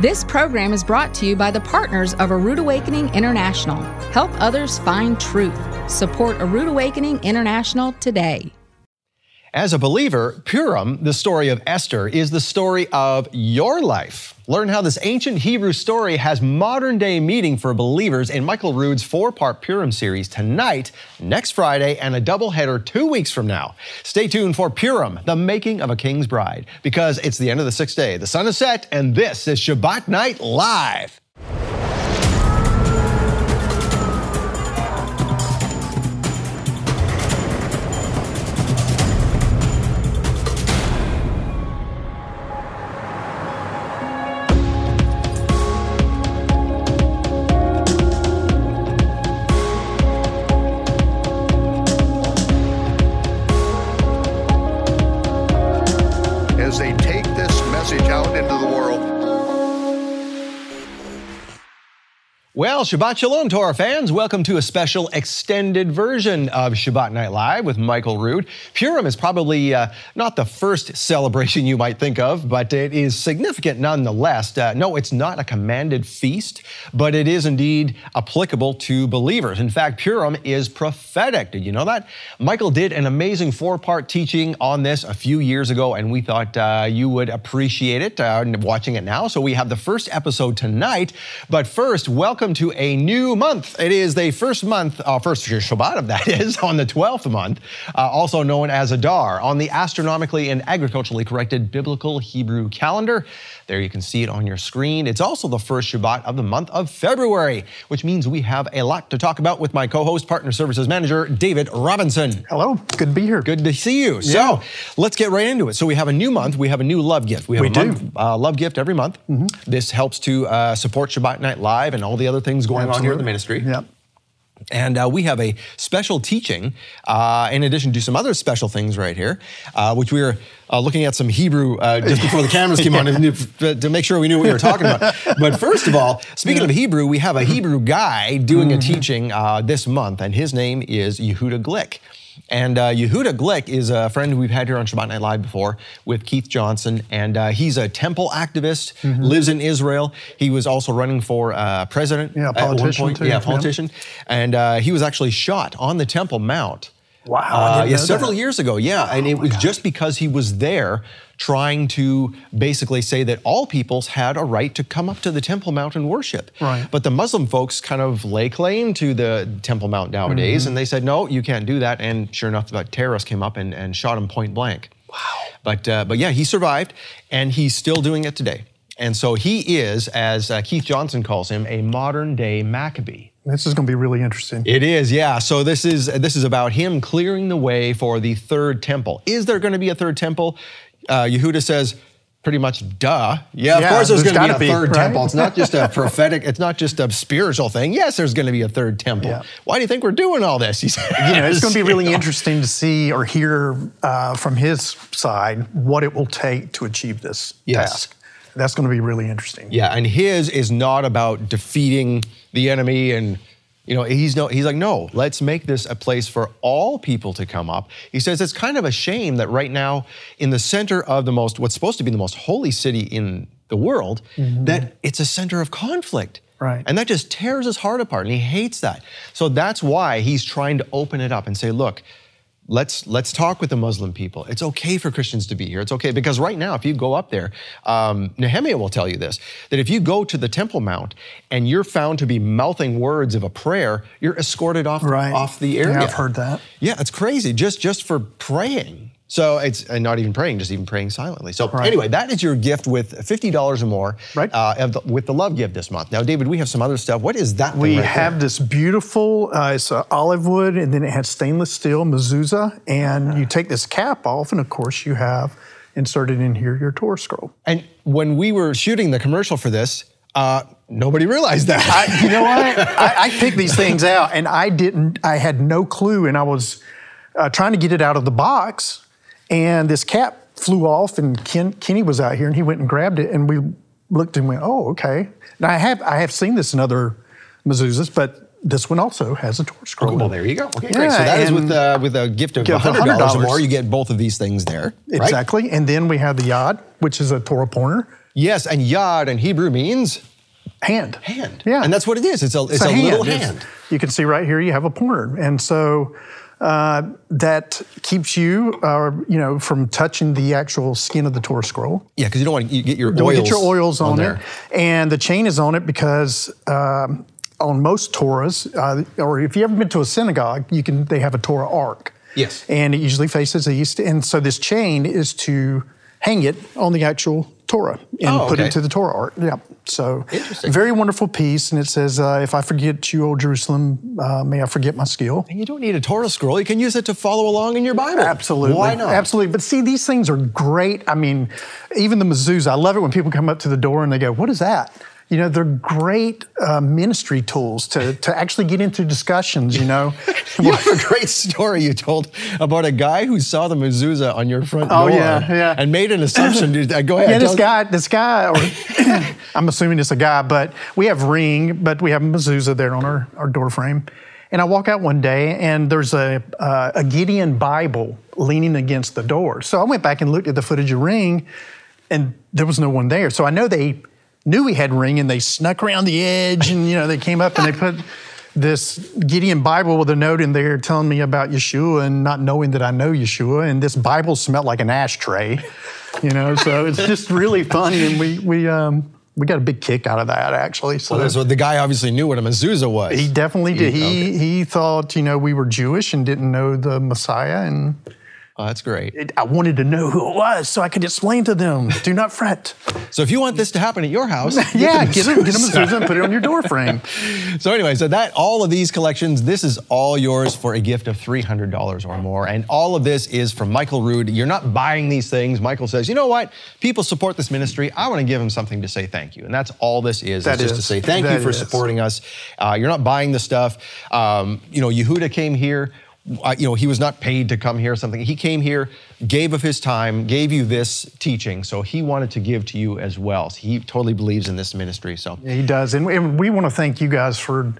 This program is brought to you by the partners of A Rood Awakening International. Help others find truth. Support A Rood Awakening International today. As a believer, Purim, the story of Esther, is the story of your life. Learn how this ancient Hebrew story has modern day meaning for believers in Michael Rood's four part Purim series tonight, next Friday, and a doubleheader two weeks from now. Stay tuned for Purim, the making of a king's bride, because it's the end of the sixth day. The sun is set, and this is Shabbat Night Live. Well, Shabbat Shalom, Torah fans. Welcome to a special extended version of Shabbat Night Live with Michael Rood. Purim is probably uh, not the first celebration you might think of, but it is significant nonetheless. Uh, no, it's not a commanded feast, but it is indeed applicable to believers. In fact, Purim is prophetic. Did you know that? Michael did an amazing four part teaching on this a few years ago, and we thought uh, you would appreciate it uh, watching it now. So we have the first episode tonight. But first, welcome to a new month. It is the first month, uh, first Shabbat of that is, on the 12th month, uh, also known as Adar, on the astronomically and agriculturally corrected biblical Hebrew calendar. There you can see it on your screen. It's also the first Shabbat of the month of February, which means we have a lot to talk about with my co host, Partner Services Manager, David Robinson. Hello, good to be here. Good to see you. Yeah. So let's get right into it. So we have a new month. We have a new love gift. We have We a do. month, uh, love gift every month. This helps to uh, support Shabbat Night Live and all the other things going on here in the ministry. Yep. And uh, we have a special teaching, uh, in addition to some other special things right here, uh, which we were uh, looking at some Hebrew uh, just before the cameras came on to, to make sure we knew what we were talking about. But first of all, speaking of Hebrew, we have a Hebrew guy doing a teaching uh, this month, and his name is Yehuda Glick. And uh, Yehuda Glick is a friend we've had here on Shabbat Night Live before with Keith Johnson. And uh, he's a temple activist, lives in Israel. He was also running for uh, president. Yeah, politician too, Yeah, yeah. politician. And uh, he was actually shot on the Temple Mount. Wow, Uh, yeah, several that. Oh years ago. Yeah, and it was just because he was there trying to basically say that all peoples had a right to come up to the Temple Mount and worship. Right. But the Muslim folks kind of lay claim to the Temple Mount nowadays, Mm-hmm. and they said, no, you can't do that. And sure enough, the terrorists came up and, and shot him point blank. Wow. But, uh, but yeah, he survived, and he's still doing it today. And so he is, as uh, Keith Johnson calls him, a modern day Maccabee. This is going to be really interesting. It is, yeah. So this is this is about him clearing the way for the third temple. Is there going to be a third temple? Uh, Yehuda says, pretty much, duh. Yeah, of course there's there's going to be a be, third right? temple. It's not just a prophetic. It's not just a spiritual thing. Yes, there's going to be a third temple. Yeah. Why do you think we're doing all this? He says. you know, it's going to be really You know? interesting to see or hear uh, from his side what it will take to achieve this Yes. task. That's going to be really interesting. Yeah, and his is not about defeating the enemy and you know, he's no he's like, no, let's make this a place for all people to come up. He says it's kind of a shame that right now, in the center of the most what's supposed to be the most holy city in the world, mm-hmm. that it's a center of conflict. Right. And that just tears his heart apart, and he hates that. So that's why he's trying to open it up and say, look, let's let's talk with the Muslim people. It's okay for Christians to be here. It's okay because right now, if you go up there, um, Nehemiah will tell you this: that if you go to the Temple Mount and you're found to be mouthing words of a prayer, you're escorted off Right. off the area. Yeah, I've heard that. Yeah, it's crazy just just for praying. So it's and not even praying, just even praying silently. So Right. anyway, that is your gift with fifty dollars or more, Right. Uh, of the- with the love gift this month. Now, David, we have some other stuff. What is that? We right have there? this beautiful, uh, it's uh, olive wood, and then it has stainless steel mezuzah. And you take this cap off, and of course, you have inserted in here your Torah scroll. And when we were shooting the commercial for this, uh, nobody realized that. I, you know what? I, I picked these things out, and I didn't. I had no clue, and I was uh, trying to get it out of the box, and this cap flew off, and Ken, Kenny was out here, and he went and grabbed it, and we looked and went, "Oh, okay." Now I have I have seen this in other mezuzahs, but this one also has a Torah scroll. well, in there you go. Okay, great. So that is with uh, with a gift of hundred dollars or more. You get both of these things there. right? Exactly. And then we have the yad, which is a Torah pointer. Yes, and yad in Hebrew means Hand. hand. Yeah. And that's what it is. It's a, it's It's a, little It's- hand. You can see right here you have a pointer, and so uh, that keeps you, uh, you know, from touching the actual skin of the Torah scroll. Yeah, because you don't want to get your Don't oils, get your oils on, there. it, and the chain is on it because. Um, on most Torahs, uh, or if you ever been to a synagogue, you can they have a Torah ark. Yes. And it usually faces east, and so this chain is to hang it on the actual Torah and Oh, put okay. it to the Torah ark. Yeah. So very wonderful piece, and it says, uh, "If I forget you, O Jerusalem, uh, may I forget my skill." And you don't need a Torah scroll. You can use it to follow along in your Bible. Absolutely. Why not? Absolutely. But see, these things are great. I mean, even the mezuzah, I love it when people come up to the door and they go, What is that? You know, they're great uh, ministry tools to, to actually get into discussions, you know. You have a great story you told about a guy who saw the mezuzah on your front Oh, door yeah, yeah. and made an assumption. Dude, uh, Go ahead. yeah, this guy, this guy, or I'm assuming it's a guy, but we have ring, but we have mezuzah there on our, our door frame. And I walk out one day, and there's a, uh, a Gideon Bible leaning against the door. So I went back and looked at the footage of Ring, and there was no one there. So I know they knew we had Ring, and they snuck around the edge, and you know they came up and they put this Gideon Bible with a note in there telling me about Yeshua, and not knowing that I know Yeshua. And this Bible smelled like an ashtray, you know. So it's just really funny, and we we um, we got a big kick out of that actually. So. So the guy obviously knew what a mezuzah was. He definitely did. He okay. he thought you know we were Jewish and didn't know the Messiah, and Oh, that's great. it, I wanted to know who it was so I could explain to them. Do not fret. So if you want this to happen at your house, yeah, get them, get them mezuzah and put it on your door frame. So anyway, so that all of these collections, this is all yours for a gift of $300 or more. And all of this is from Michael Rood. You're not buying these things. Michael says, you know what? People support this ministry. I want to give them something to say thank you. And that's all this is. That is just to say thank you for is. supporting us. Uh, you're not buying the stuff. Um, you know, Yehuda came here. You know, he was not paid to come here or something. He came here, gave of his time, gave you this teaching. So he wanted to give to you as well. So he totally believes in this ministry. So Yeah, he does, and, and we want to thank you guys for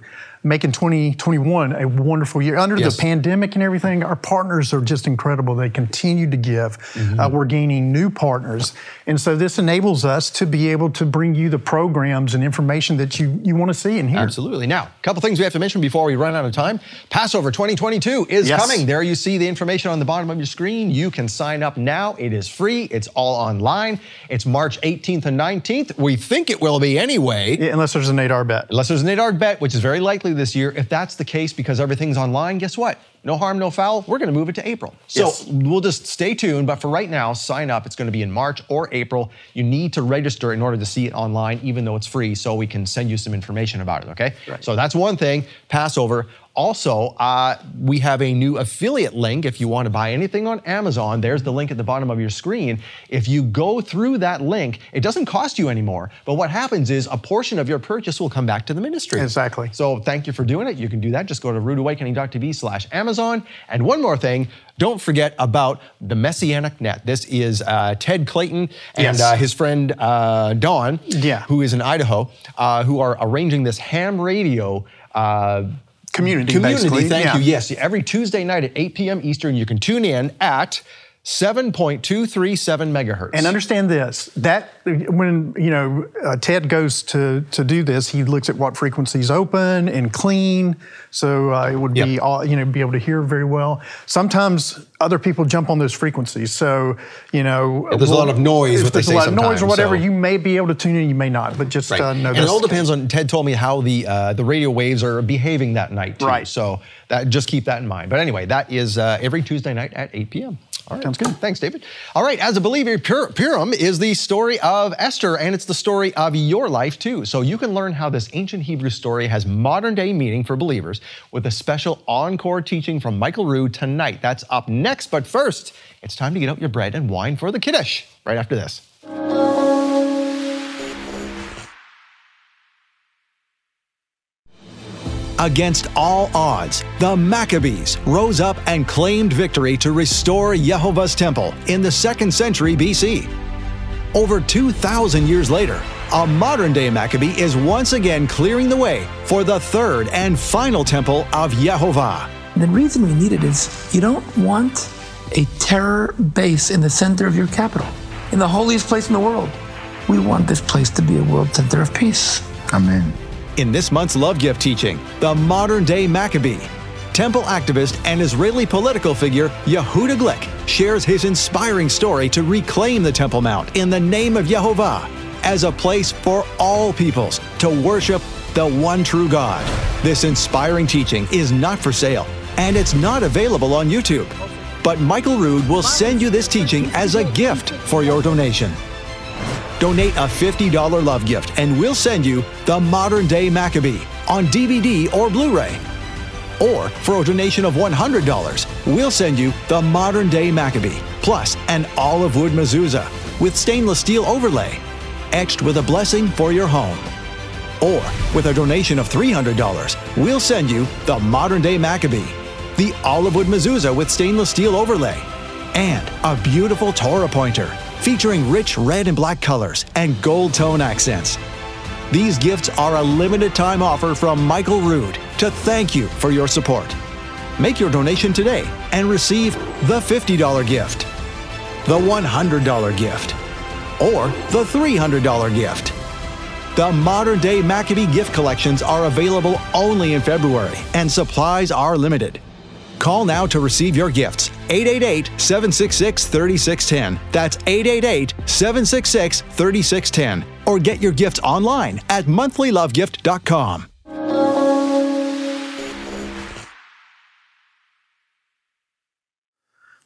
making 2021 a wonderful year. Under Yes. the pandemic and everything, our partners are just incredible. They continue to give. Uh, we're gaining new partners, and so this enables us to be able to bring you the programs and information that you you want to see and hear. Absolutely. Now, a couple things we have to mention before we run out of time. Passover 2022 is Yes. coming. There you see the information on the bottom of your screen. You can sign up now. It is free. It's all online. It's March 18th and 19th. We think it will be anyway. Yeah, unless there's an Adar bet. Unless there's an Adar bet, which is very likely this year. If that's the case, because everything's online, guess what? No harm, no foul. We're going to move it to April. So Yes. we'll just stay tuned. But for right now, sign up. It's going to be in March or April. You need to register in order to see it online, even though it's free, so we can send you some information about it, okay? So that's one thing. Passover. Also, uh, we have a new affiliate link. If you want to buy anything on Amazon, there's the link at the bottom of your screen. If you go through that link, it doesn't cost you anymore. But what happens is a portion of your purchase will come back to the ministry. Exactly. So thank you for doing it. You can do that. Just go to roodawakening.tv slash Amazon. And one more thing, don't forget about the Messianic Net. This is uh, Ted Clayton and Yes. uh, his friend uh, Don, Yeah. who is in Idaho, uh, who are arranging this ham radio. Community, Community, basically, thank yeah. you. Yes, every Tuesday night at 8 p.m. Eastern, you can tune in at 7.237 megahertz. And understand this: that when you know uh, Ted goes to to do this, he looks at what frequencies open and clean, so uh, it would be Yep. all you know be able to hear very well. Sometimes other people jump on those frequencies, so you know Yeah, there's a lot of noise, If what they there's a lot of noise or whatever, so- you may be able to tune in, you may not, but just Right. uh, know and it all depends on. Ted told me how the uh, the radio waves are behaving that night. Too. Right. So that just keep that in mind. But anyway, that is uh, every Tuesday night at 8 p.m. All right. Sounds good. Thanks, David. All right. As a believer, Pur- Purim is the story of Esther, and it's the story of your life too. So you can learn how this ancient Hebrew story has modern day meaning for believers with a special encore teaching from Michael Rood tonight. That's up next. But first, it's time to get out your bread and wine for the kiddush. Right after this. Against all odds, the Maccabees rose up and claimed victory to restore Jehovah's temple in the second century BC. Over 2,000 years later, a modern day Maccabee is once again clearing the way for the third and final temple of Jehovah. The reason we need it is you don't want a terror base in the center of your capital, in the holiest place in the world. We want this place to be a world center of peace. Amen. In this month's Love Gift teaching, the modern day Maccabee, temple activist and Israeli political figure Yehuda Glick shares his inspiring story to reclaim the Temple Mount in the name of Yehovah as a place for all peoples to worship the one true God. This inspiring teaching is not for sale and it's not available on YouTube. But Michael Rood will send you this teaching as a gift for your donation. Donate a $50 love gift and we'll send you the modern day Maccabee on DVD or Blu ray. Or for a donation of $100, we'll send you the modern day Maccabee plus an olive wood mezuzah with stainless steel overlay, etched with a blessing for your home. Or with a donation of $300, we'll send you the modern day Maccabee, the olive wood mezuzah with stainless steel overlay, and a beautiful Torah pointer featuring rich red and black colors and gold tone accents. These gifts are a limited time offer from Michael Rood to thank you for your support. Make your donation today and receive the $50 gift, the $100 gift, or the $300 gift. The modern day Maccabee gift collections are available only in February and supplies are limited. Call now to receive your gifts. 888 766 3610. That's 888 766 3610. Or get your gifts online at monthlylovegift.com.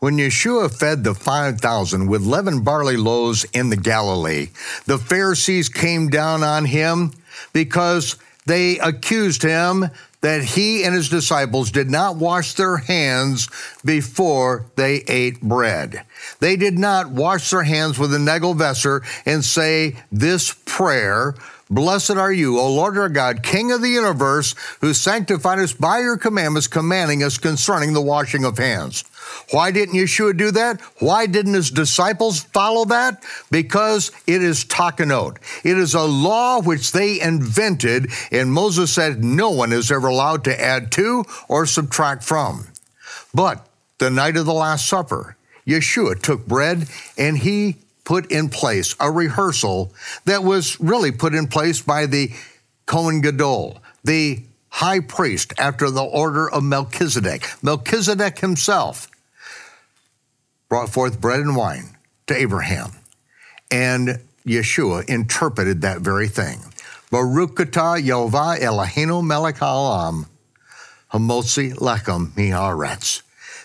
When Yeshua fed the 5,000 with leavened barley loaves in the Galilee, the Pharisees came down on him because they accused him that he and his disciples did not wash their hands before they ate bread. They did not wash their hands with a negel Negelvesser and say this prayer, Blessed are you, O Lord our God, King of the universe, who sanctified us by your commandments, commanding us concerning the washing of hands. Why didn't Yeshua do that? Why didn't his disciples follow that? Because it is takanot. It is a law which they invented, and Moses said no one is ever allowed to add to or subtract from. But the night of the Last Supper, Yeshua took bread and he put in place a rehearsal that was really put in place by the Kohen Gadol, the high priest after the order of Melchizedek. Melchizedek himself brought forth bread and wine to Abraham. And Yeshua interpreted that very thing. Baruch atah Yehovah Eloheinu melech haolam, hamotzi lechem miharetz.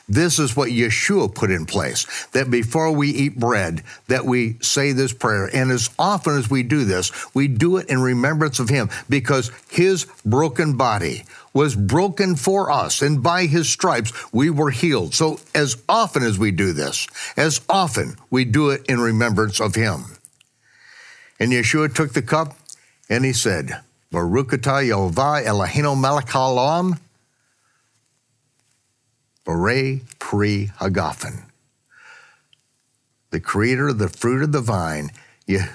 This is what Yeshua put in place, that before we eat bread, that we say this prayer. And as often as we do this, we do it in remembrance of him because his broken body was broken for us, and by his stripes we were healed. So as often as we do this, as often we do it in remembrance of him. And Yeshua took the cup and he said, Baruch Yehovah Eloheinu melech Borei Pri Hagafen. The creator of the fruit of the vine, Yehovah,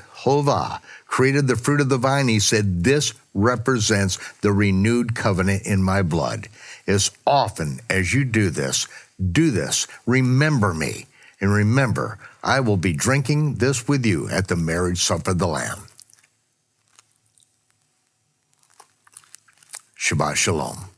created the fruit of the vine. He said, This represents the renewed covenant in my blood. As often as you do this, do this. Remember me. And remember, I will be drinking this with you at the marriage supper of the Lamb. Shabbat Shalom.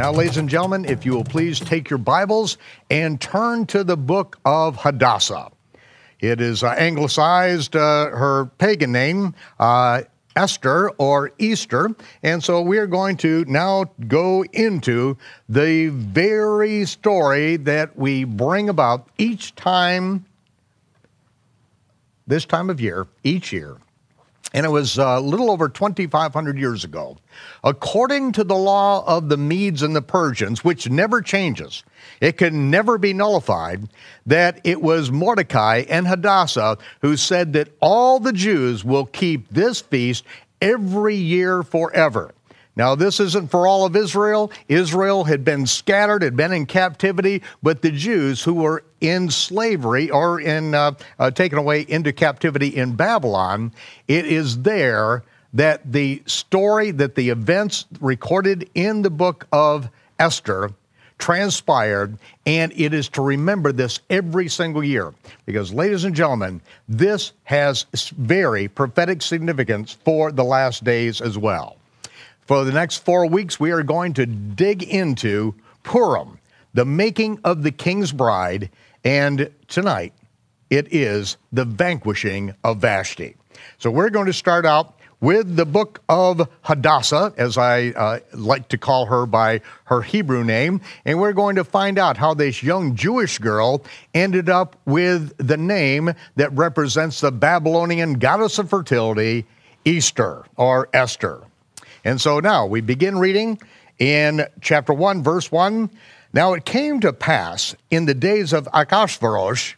Now, ladies and gentlemen, if you will please take your Bibles and turn to the book of Hadassah. It is uh, anglicized, uh, her pagan name, uh, Esther or Easter. And so we are going to now go into the very story that we bring about each time, this time of year, each year. And it was a little over 2,500 years ago. According to the law of the Medes and the Persians, which never changes, it can never be nullified, that it was Mordecai and Hadassah who said that all the Jews will keep this feast every year forever. Now, this isn't for all of Israel. Israel had been scattered, had been in captivity, but the Jews who were in slavery or in uh, uh, taken away into captivity in Babylon, it is there that the story, that the events recorded in the book of Esther transpired, and it is to remember this every single year. Because, ladies and gentlemen, this has very prophetic significance for the last days as well. For the next four weeks, we are going to dig into Purim, the making of the king's bride, and tonight it is the vanquishing of Vashti. So we're going to start out with the book of Hadassah, as I uh, like to call her by her Hebrew name, and we're going to find out how this young Jewish girl ended up with the name that represents the Babylonian goddess of fertility, Easter or Esther. And so now we begin reading in chapter 1, verse 1. Now it came to pass in the days of Achashverosh,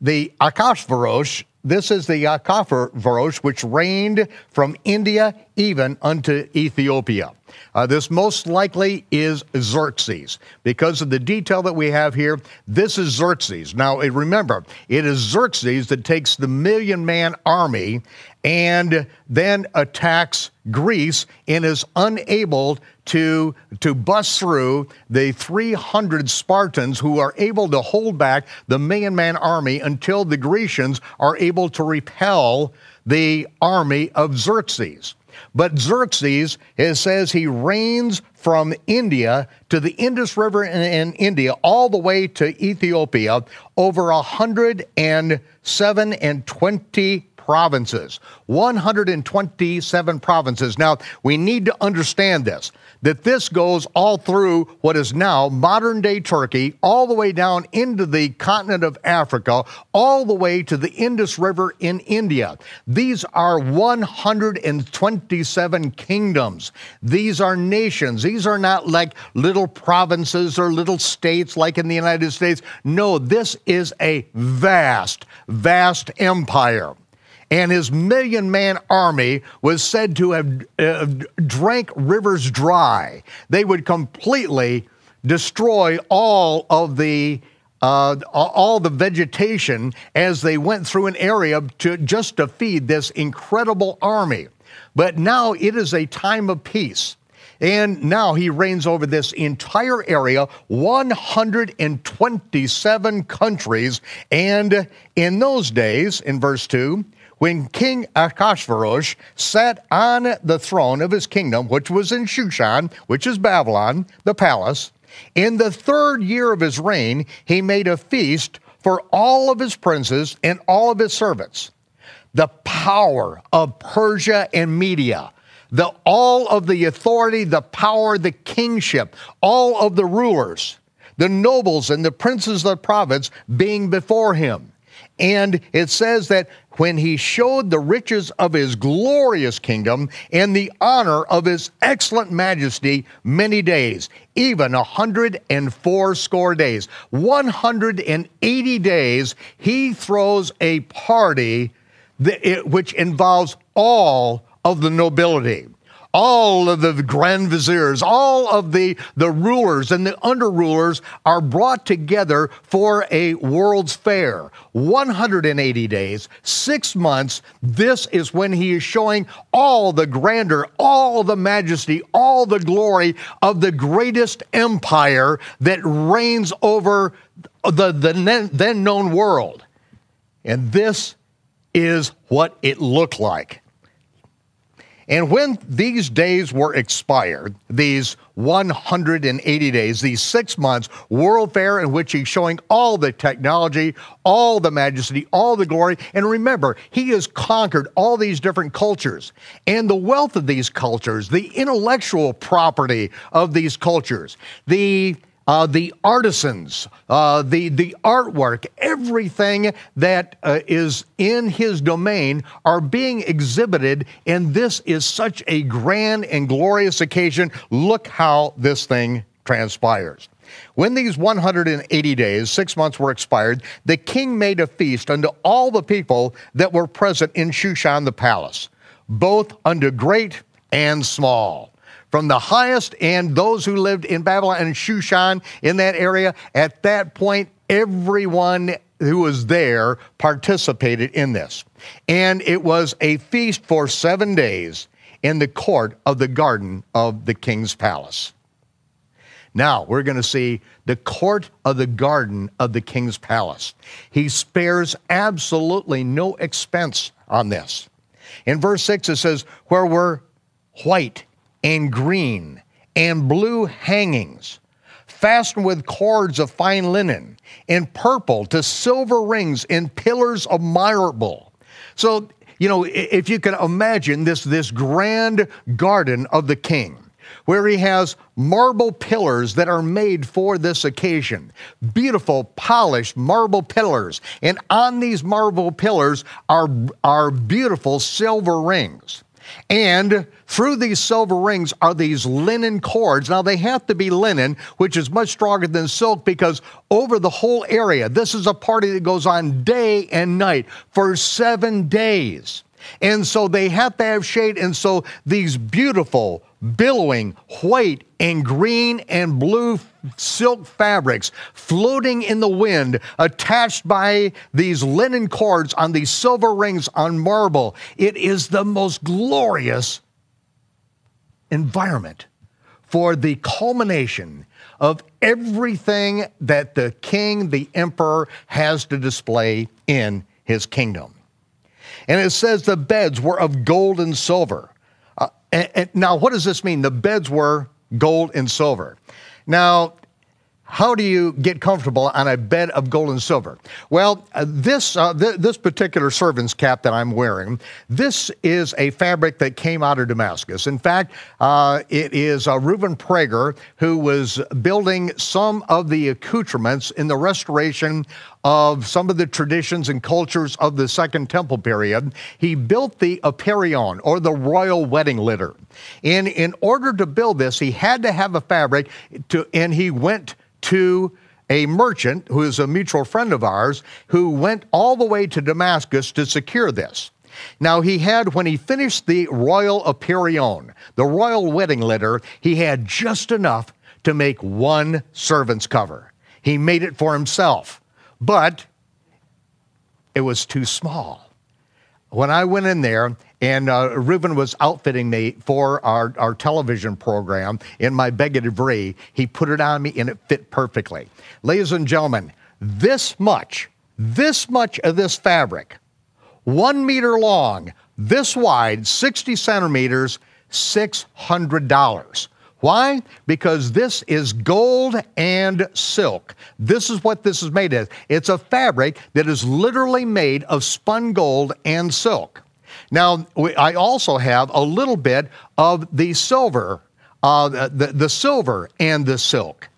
the Achashverosh this is the Achashverosh, which reigned from India even unto Ethiopia. Uh, this most likely is Xerxes. Because of the detail that we have here, this is Xerxes. Now, remember, it is Xerxes that takes the million man army and then attacks Greece and is unable to, to bust through the 300 Spartans who are able to hold back the million man army until the Grecians are able to repel the army of Xerxes. But Xerxes, it says he reigns from India to the Indus River in, in India, all the way to Ethiopia, over 107 and 20 provinces. 127 provinces. Now, we need to understand this that this goes all through what is now modern day Turkey, all the way down into the continent of Africa, all the way to the Indus River in India. These are 127 kingdoms. These are nations. These are not like little provinces or little states like in the United States. No, this is a vast, vast empire and his million man army was said to have uh, drank rivers dry. They would completely destroy all of the uh, all the vegetation as they went through an area to just to feed this incredible army. But now it is a time of peace. And now he reigns over this entire area, 127 countries. And in those days, in verse 2, when King Achashverosh sat on the throne of his kingdom, which was in Shushan, which is Babylon, the palace, in the third year of his reign, he made a feast for all of his princes and all of his servants. The power of Persia and Media, the, all of the authority, the power, the kingship, all of the rulers, the nobles and the princes of the province being before him. And it says that when he showed the riches of his glorious kingdom and the honor of his excellent majesty many days, even a hundred and four score days. 180 days, he throws a party which involves all of the nobility all of the grand viziers, all of the, the rulers and the under rulers are brought together for a world's fair. 180 days, six months. This is when he is showing all the grandeur, all the majesty, all the glory of the greatest empire that reigns over the, the then known world. And this is what it looked like. And when these days were expired, these 180 days, these six months, World Fair in which he's showing all the technology, all the majesty, all the glory. And remember, he has conquered all these different cultures and the wealth of these cultures, the intellectual property of these cultures, the uh, the artisans, uh, the, the artwork, everything that uh, is in his domain are being exhibited, and this is such a grand and glorious occasion. Look how this thing transpires. When these 180 days, six months were expired, the king made a feast unto all the people that were present in Shushan the palace, both unto great and small from the highest and those who lived in Babylon and Shushan in that area. At that point, everyone who was there participated in this. And it was a feast for seven days in the court of the garden of the king's palace. Now, we're going to see the court of the garden of the king's palace. He spares absolutely no expense on this. In verse 6, it says, Where were white and green and blue hangings, fastened with cords of fine linen, and purple to silver rings and pillars of marble. So, you know, if you can imagine this, this grand garden of the king, where he has marble pillars that are made for this occasion. Beautiful, polished marble pillars. And on these marble pillars are, are beautiful silver rings. And through these silver rings are these linen cords. Now, they have to be linen, which is much stronger than silk because over the whole area, this is a party that goes on day and night for seven days. And so they have to have shade. And so these beautiful, billowing white and green and blue silk fabrics floating in the wind, attached by these linen cords on these silver rings on marble. It is the most glorious environment for the culmination of everything that the king, the emperor, has to display in his kingdom. And it says the beds were of gold and silver. And, and now, what does this mean? The beds were gold and silver. Now, how do you get comfortable on a bed of gold and silver? Well, uh, this, uh, th- this particular servant's cap that I'm wearing, this is a fabric that came out of Damascus. In fact, uh, it is uh, Reuben Prager who was building some of the accoutrements in the restoration of some of the traditions and cultures of the Second Temple period. He built the apiryon, or the royal wedding litter. And in order to build this, he had to have a fabric, to, and he went to a merchant who is a mutual friend of ours who went all the way to Damascus to secure this. Now, he had, when he finished the royal apiryon, the royal wedding litter, he had just enough to make one servant's cover. He made it for himself, but it was too small. When I went in there, and uh, Reuben was outfitting me for our, our television program in my Beged Ivri. He put it on me and it fit perfectly. Ladies and gentlemen, this much, this much of this fabric, one meter long, this wide, 60 centimeters, $600. Why? Because this is gold and silk. This is what this is made of. It's a fabric that is literally made of spun gold and silk. Now, I also have a little bit of the silver, uh, the, the silver and the silk.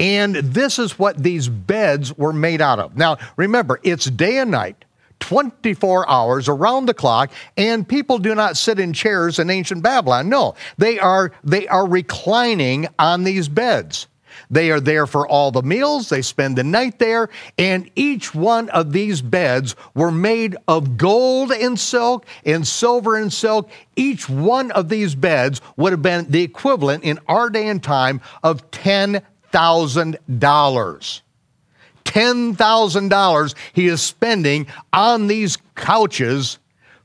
And this is what these beds were made out of. Now, remember, it's day and night. 24 hours around the clock and people do not sit in chairs in ancient babylon no they are they are reclining on these beds they are there for all the meals, they spend the night there, and each one of these beds were made of gold and silk and silver and silk. Each one of these beds would have been the equivalent in our day and time of $10,000. $10,000 he is spending on these couches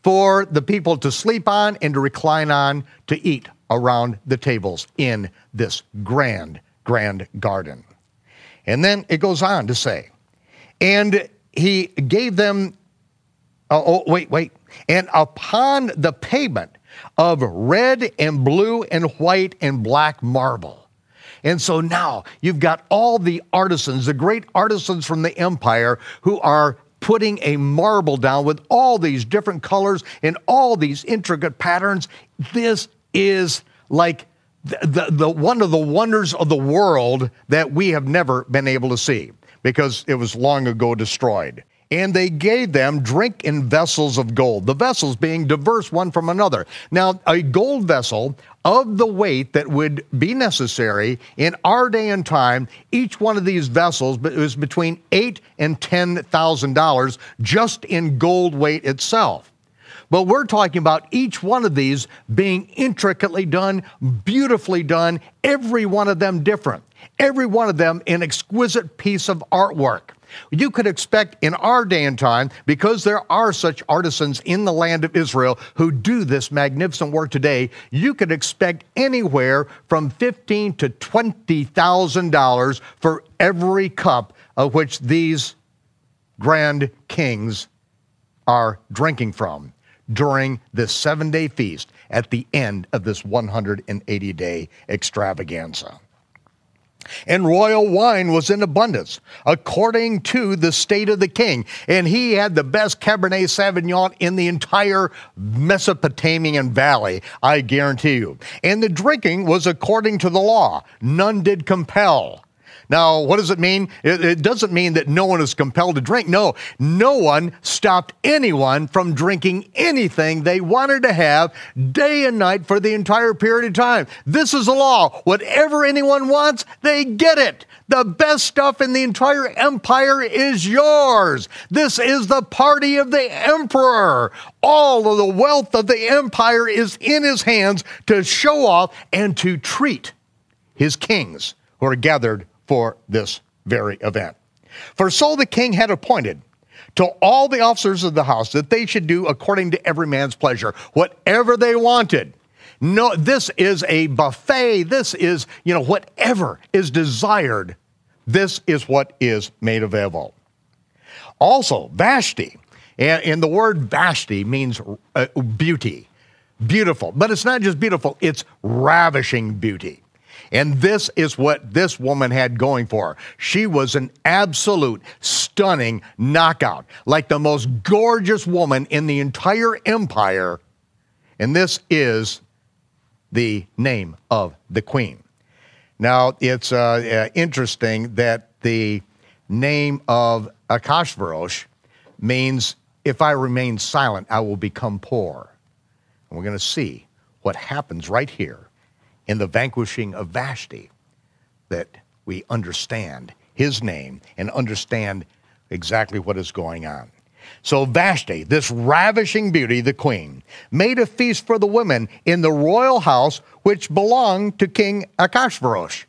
for the people to sleep on and to recline on to eat around the tables in this grand grand garden. And then it goes on to say, and he gave them, oh, oh, wait, wait, and upon the pavement of red and blue and white and black marble. And so now you've got all the artisans, the great artisans from the empire who are putting a marble down with all these different colors and all these intricate patterns. This is like the, the, one of the wonders of the world that we have never been able to see because it was long ago destroyed. And they gave them drink in vessels of gold, the vessels being diverse one from another. Now, a gold vessel of the weight that would be necessary in our day and time, each one of these vessels was between eight and ten thousand dollars just in gold weight itself. But we're talking about each one of these being intricately done, beautifully done, every one of them different, every one of them an exquisite piece of artwork. You could expect in our day and time, because there are such artisans in the land of Israel who do this magnificent work today, you could expect anywhere from fifteen to twenty thousand dollars for every cup of which these grand kings are drinking from during this seven day feast at the end of this 180 day extravaganza. And royal wine was in abundance, according to the state of the king. And he had the best Cabernet Sauvignon in the entire Mesopotamian valley, I guarantee you. And the drinking was according to the law, none did compel. Now, what does it mean? It, it, doesn't mean that no one is compelled to drink. No, no one stopped anyone from drinking anything they wanted to have day and night for the entire period of time. This is the law. Whatever anyone wants, they get it. The best stuff in the entire empire is yours. This is the party of the emperor. All of the wealth of the empire is in his hands to show off and to treat his kings who are gathered for this very event. For so the king had appointed to all the officers of the house that they should do according to every man's pleasure, whatever they wanted. No, this is a buffet. This is, you know, whatever is desired, this is what is made available. Also, Vashti, and, the word Vashti means uh, beauty, beautiful. But it's not just beautiful, it's ravishing beauty. And this is what this woman had going for her. She was an absolute stunning knockout, like the most gorgeous woman in the entire empire. And this is the name of the queen. Now, it's uh, uh, interesting that the name of Achashverosh means if I remain silent, I will become poor. And we're going to see what happens right here in the vanquishing of Vashti that we understand his name and understand exactly what is going on. So Vashti, this ravishing beauty, the queen, made a feast for the women in the royal house which belonged to King Achashverosh.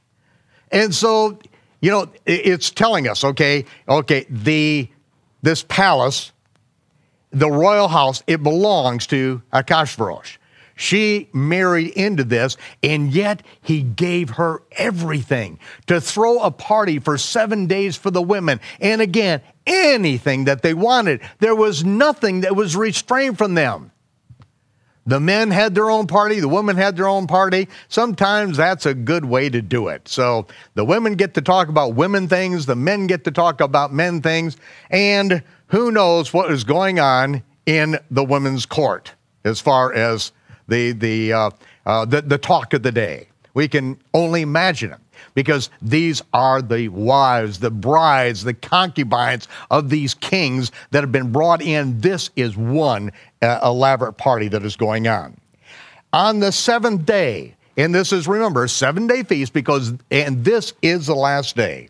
And so, you know, it's telling us, okay, okay, the this palace, the royal house, it belongs to Achashverosh. She married into this, and yet he gave her everything to throw a party for seven days for the women. And again, anything that they wanted. There was nothing that was restrained from them. The men had their own party, the women had their own party. Sometimes that's a good way to do it. So the women get to talk about women things, the men get to talk about men things, and who knows what is going on in the women's court as far as the, the, uh, uh, the, the talk of the day. We can only imagine it because these are the wives, the brides, the concubines of these kings that have been brought in. This is one uh, elaborate party that is going on. On the seventh day, and this is, remember, seven day feast because, and this is the last day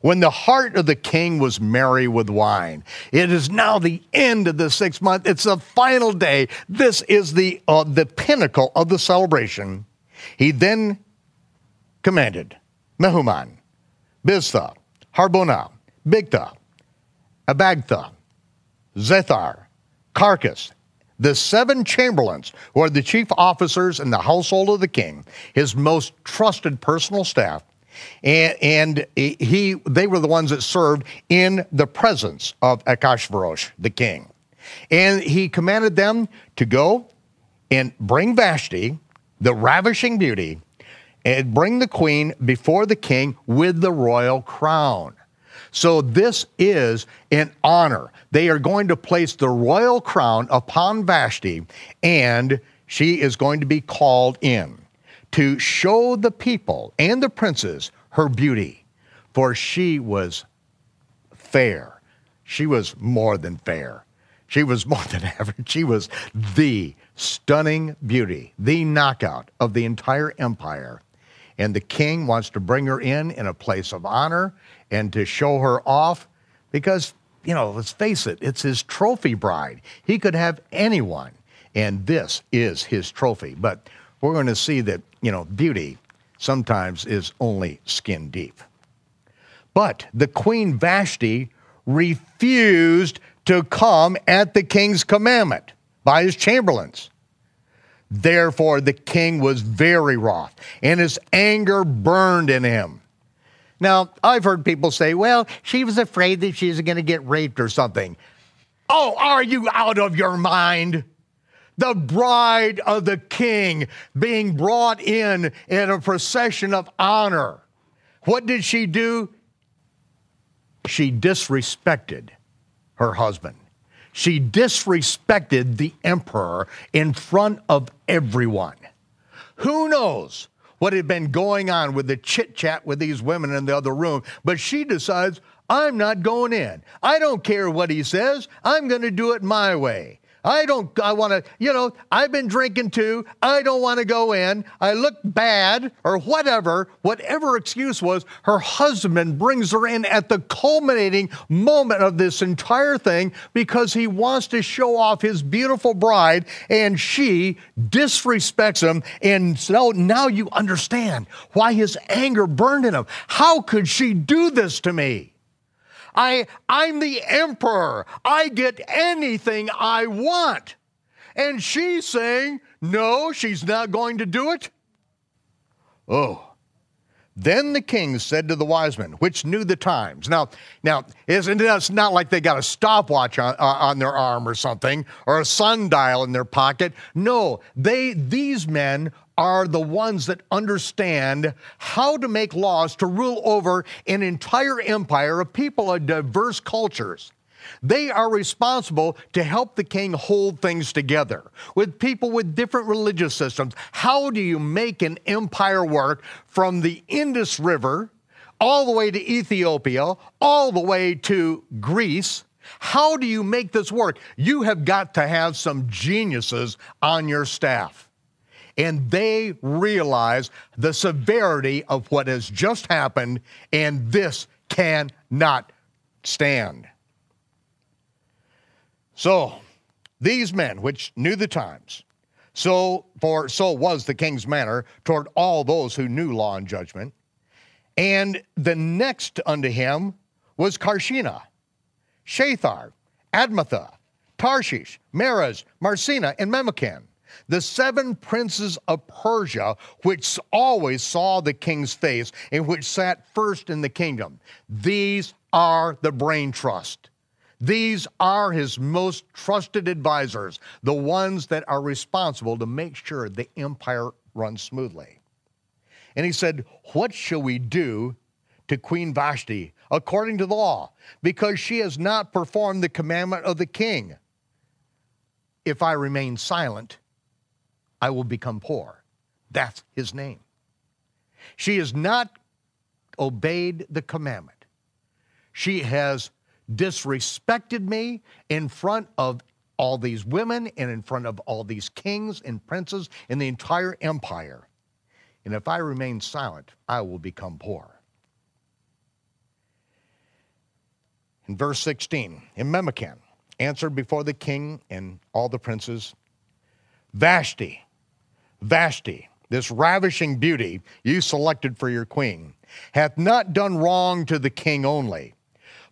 when the heart of the king was merry with wine. It is now the end of the sixth month. It's the final day. This is the, uh, the pinnacle of the celebration. He then commanded Mehuman, Biztha, Harbona, Bigtha, Abagtha, Zethar, Carcas, the seven chamberlains, who are the chief officers in the household of the king, his most trusted personal staff, and, and he, they were the ones that served in the presence of Achashverosh, the king. And he commanded them to go and bring Vashti, the ravishing beauty, and bring the queen before the king with the royal crown. So this is an honor. They are going to place the royal crown upon Vashti, and she is going to be called in to show the people and the princes her beauty, for she was fair. She was more than fair. She was more than average. She was the stunning beauty, the knockout of the entire empire. And the king wants to bring her in in a place of honor and to show her off because, you know, let's face it, it's his trophy bride. He could have anyone, and this is his trophy. But we're going to see that, you know, beauty sometimes is only skin deep. But the queen Vashti refused to come at the king's commandment by his chamberlains. Therefore, the king was very wroth, and his anger burned in him. Now, I've heard people say, well, she was afraid that she was going to get raped or something. Oh, are you out of your mind? The bride of the king being brought in in a procession of honor. What did she do? She disrespected her husband. She disrespected the emperor in front of everyone. Who knows what had been going on with the chit chat with these women in the other room, but she decides, I'm not going in. I don't care what he says. I'm going to do it my way. I don't, I want to, you know, I've been drinking too. I don't want to go in. I look bad or whatever, whatever excuse was, her husband brings her in at the culminating moment of this entire thing because he wants to show off his beautiful bride and she disrespects him. And so now you understand why his anger burned in him. How could she do this to me? I, I'm the emperor. I get anything I want. And she's saying, no, she's not going to do it. Oh. Then the king said to the wise men, which knew the times. Now, now, isn't it's not like they got a stopwatch on, uh, on their arm or something, or a sundial in their pocket. No, they these men are the ones that understand how to make laws to rule over an entire empire of people of diverse cultures. They are responsible to help the king hold things together with people with different religious systems. How do you make an empire work from the Indus River all the way to Ethiopia, all the way to Greece? How do you make this work? You have got to have some geniuses on your staff and they realize the severity of what has just happened, and this cannot stand. So, these men, which knew the times, so for so was the king's manner toward all those who knew law and judgment. And the next unto him was Carshena, Shathar, Admatha, Tarshish, Meres, Marsena, and Memucan the seven princes of Persia, which always saw the king's face and which sat first in the kingdom. These are the brain trust. These are his most trusted advisors, the ones that are responsible to make sure the empire runs smoothly. And he said, What shall we do to Queen Vashti according to the law? Because she has not performed the commandment of the king. If I remain silent, I will become poor. That's his name. She has not obeyed the commandment. She has disrespected me in front of all these women and in front of all these kings and princes in the entire empire. And if I remain silent, I will become poor. In verse 16, in Memucan answered before the king and all the princes, Vashti, Vashti, this ravishing beauty you selected for your queen, hath not done wrong to the king only,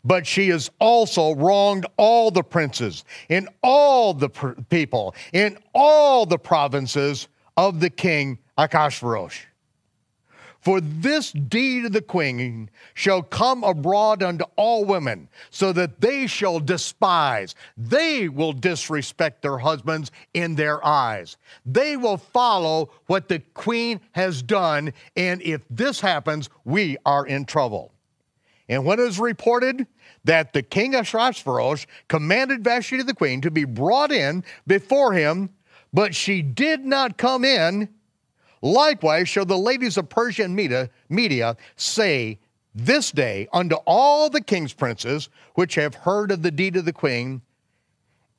but she has also wronged all the princes in all the pr- people in all the provinces of the king Achashverosh. For this deed of the queen shall come abroad unto all women, so that they shall despise. They will disrespect their husbands in their eyes. They will follow what the queen has done, and if this happens, we are in trouble. And when it is reported that the king of Ahasuerus commanded Vashti the queen to be brought in before him, but she did not come in, Likewise shall the ladies of Persia and Media, Media say this day unto all the king's princes which have heard of the deed of the queen,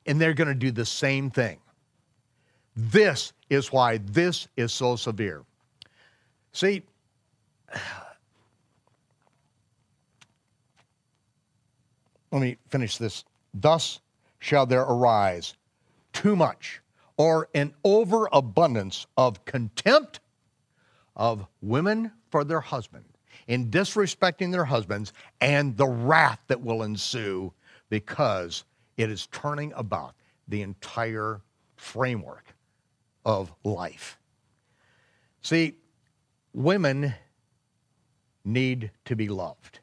and they're going to do the same thing. This is why this is so severe. See, let me finish this. Thus shall there arise too much or an overabundance of contempt of women for their husband in disrespecting their husbands and the wrath that will ensue because it is turning about the entire framework of life. See, women need to be loved.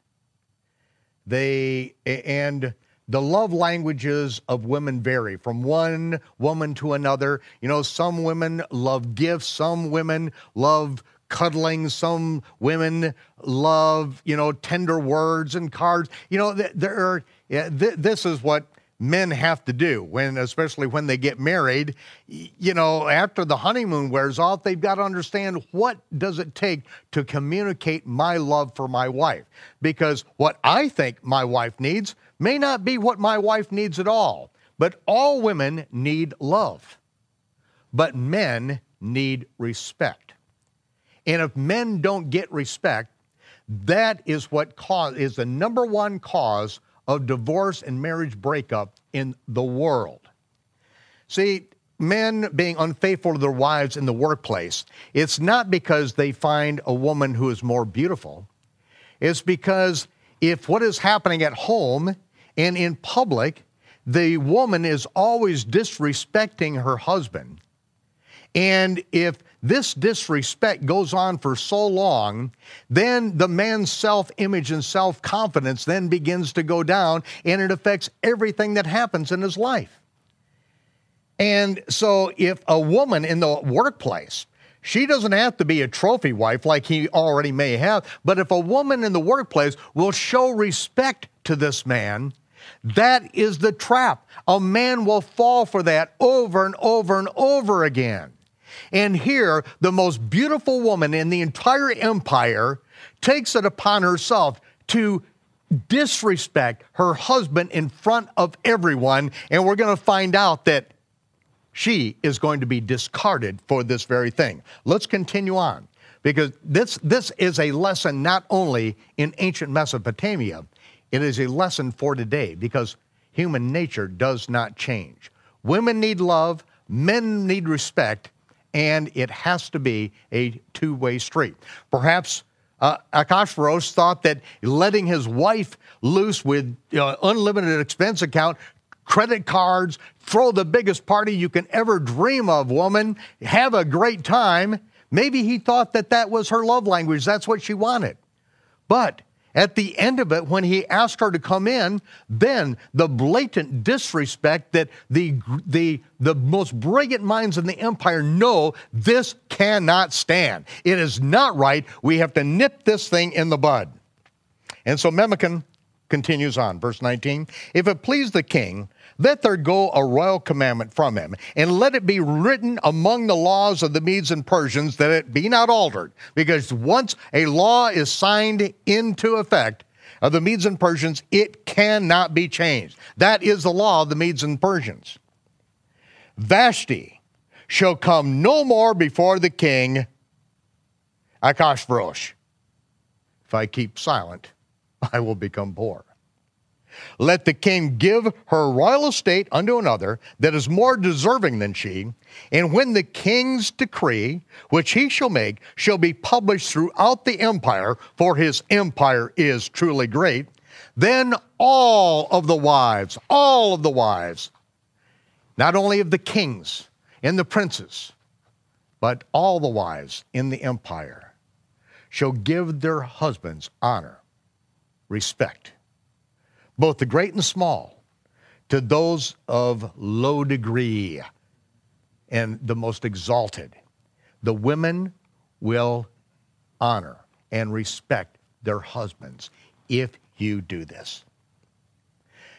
They, and the love languages of women vary from one woman to another. You know, some women love gifts, some women love cuddling, some women love, you know, tender words and cards. You know, there are, this is what men have to do when especially when they get married you know after the honeymoon wears off they've got to understand what does it take to communicate my love for my wife because what i think my wife needs may not be what my wife needs at all but all women need love but men need respect and if men don't get respect that is what cause is the number one cause of divorce and marriage breakup in the world. See, men being unfaithful to their wives in the workplace, it's not because they find a woman who is more beautiful. It's because if what is happening at home and in public, the woman is always disrespecting her husband, and if this disrespect goes on for so long, then the man's self image and self confidence then begins to go down and it affects everything that happens in his life. And so, if a woman in the workplace, she doesn't have to be a trophy wife like he already may have, but if a woman in the workplace will show respect to this man, that is the trap. A man will fall for that over and over and over again. And here, the most beautiful woman in the entire empire takes it upon herself to disrespect her husband in front of everyone. And we're going to find out that she is going to be discarded for this very thing. Let's continue on because this, this is a lesson not only in ancient Mesopotamia, it is a lesson for today because human nature does not change. Women need love, men need respect, and it has to be a two way street. Perhaps uh, Achashverosh thought that letting his wife loose with uh, unlimited expense account, credit cards, throw the biggest party you can ever dream of, woman, have a great time. Maybe he thought that that was her love language. That's what she wanted. But at the end of it, when he asked her to come in, then the blatant disrespect that the, the, the most brilliant minds in the empire know this cannot stand. It is not right. We have to nip this thing in the bud. And so Memucan continues on, verse 19. If it please the king, let there go a royal commandment from him, and let it be written among the laws of the Medes and Persians that it be not altered. Because once a law is signed into effect of the Medes and Persians, it cannot be changed. That is the law of the Medes and Persians. Vashti shall come no more before the king Achashverosh. If I keep silent, I will become poor. Let the king give her royal estate unto another that is more deserving than she. And when the king's decree, which he shall make, shall be published throughout the empire, for his empire is truly great, then all of the wives, all of the wives, not only of the kings and the princes, but all the wives in the empire, shall give their husbands honor, respect, both the great and small, to those of low degree and the most exalted. The women will honor and respect their husbands if you do this.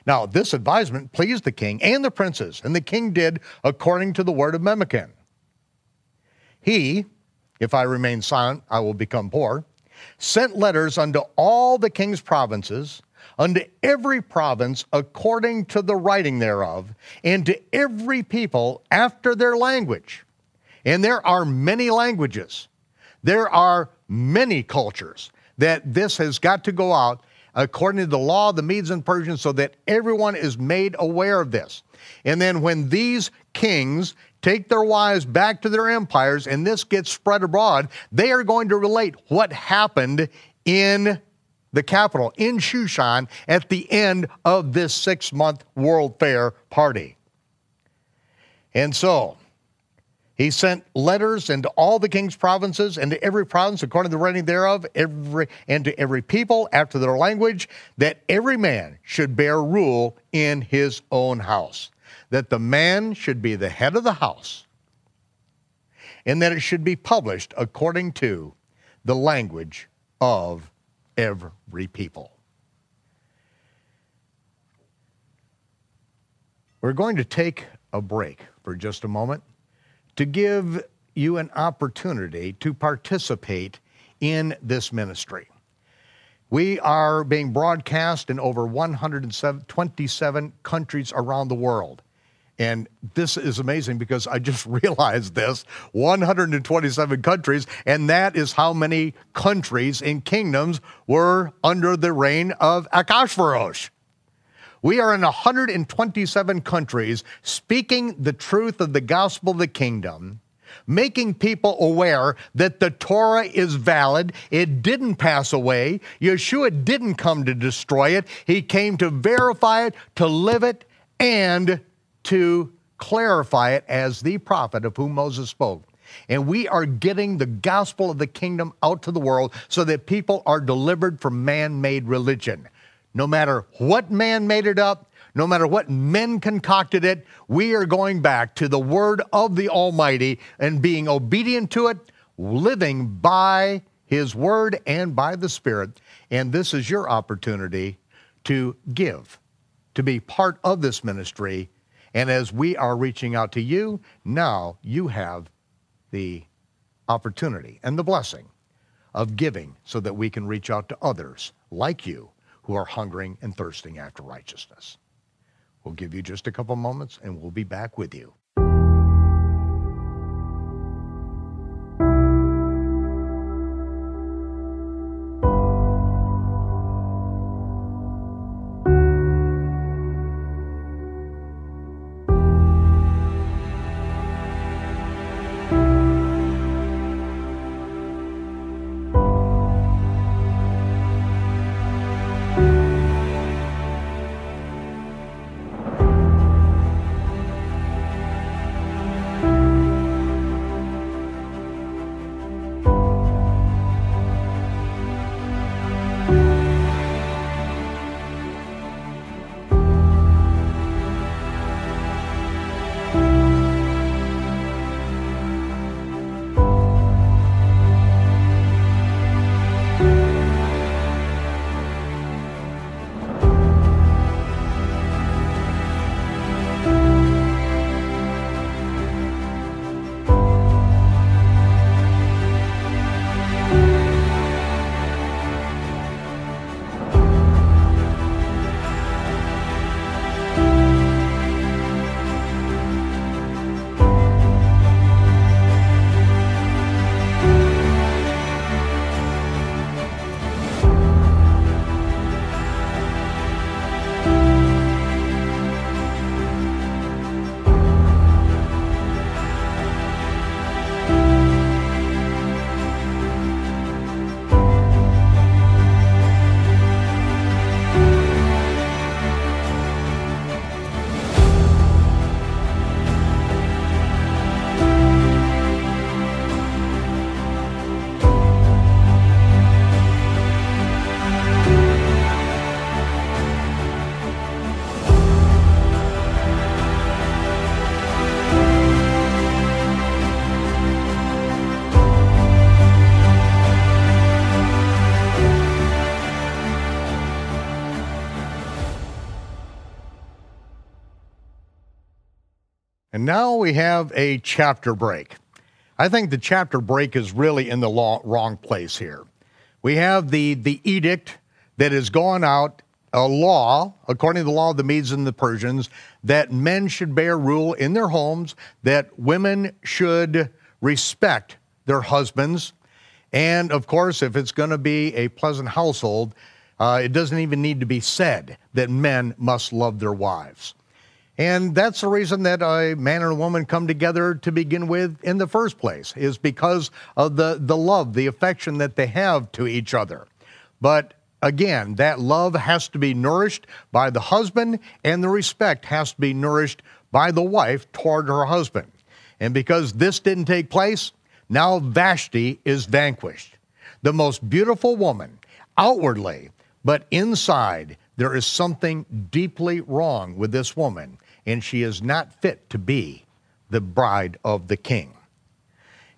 Now, this advisement pleased the king and the princes, and the king did according to the word of Memucan. He, if I remain silent, I will become poor, sent letters unto all the king's provinces unto every province according to the writing thereof, and to every people after their language. And there are many languages, there are many cultures that this has got to go out according to the law of the Medes and Persians so that everyone is made aware of this. And then when these kings take their wives back to their empires and this gets spread abroad, they are going to relate what happened in the capital, in Shushan, at the end of this six month World Fair party. And so, he sent letters into all the king's provinces and to every province according to the writing thereof, every and to every people after their language, that every man should bear rule in his own house, that the man should be the head of the house, and that it should be published according to the language of every people. We're going to take a break for just a moment to give you an opportunity to participate in this ministry. We are being broadcast in over 127 countries around the world. And this is amazing because I just realized this 127 countries, and that is how many countries and kingdoms were under the reign of Achashverosh. We are in 127 countries speaking the truth of the gospel of the kingdom, making people aware that the Torah is valid. It didn't pass away. Yeshua didn't come to destroy it, He came to verify it, to live it, and to clarify it as the prophet of whom Moses spoke. And we are getting the gospel of the kingdom out to the world so that people are delivered from man made religion. No matter what man made it up, no matter what men concocted it, we are going back to the word of the Almighty and being obedient to it, living by His word and by the Spirit. And this is your opportunity to give, to be part of this ministry. And as we are reaching out to you, now you have the opportunity and the blessing of giving so that we can reach out to others like you who are hungering and thirsting after righteousness. We'll give you just a couple moments and we'll be back with you. And now we have a chapter break. I think the chapter break is really in the law, wrong place here. We have the, the edict that has gone out, a law, according to the law of the Medes and the Persians, that men should bear rule in their homes, that women should respect their husbands. And of course, if it's going to be a pleasant household, uh, it doesn't even need to be said that men must love their wives. And that's the reason that a man and a woman come together to begin with in the first place, is because of the, the love, the affection that they have to each other. But again, that love has to be nourished by the husband, and the respect has to be nourished by the wife toward her husband. And because this didn't take place, now Vashti is vanquished. The most beautiful woman outwardly, but inside, there is something deeply wrong with this woman, and she is not fit to be the bride of the king.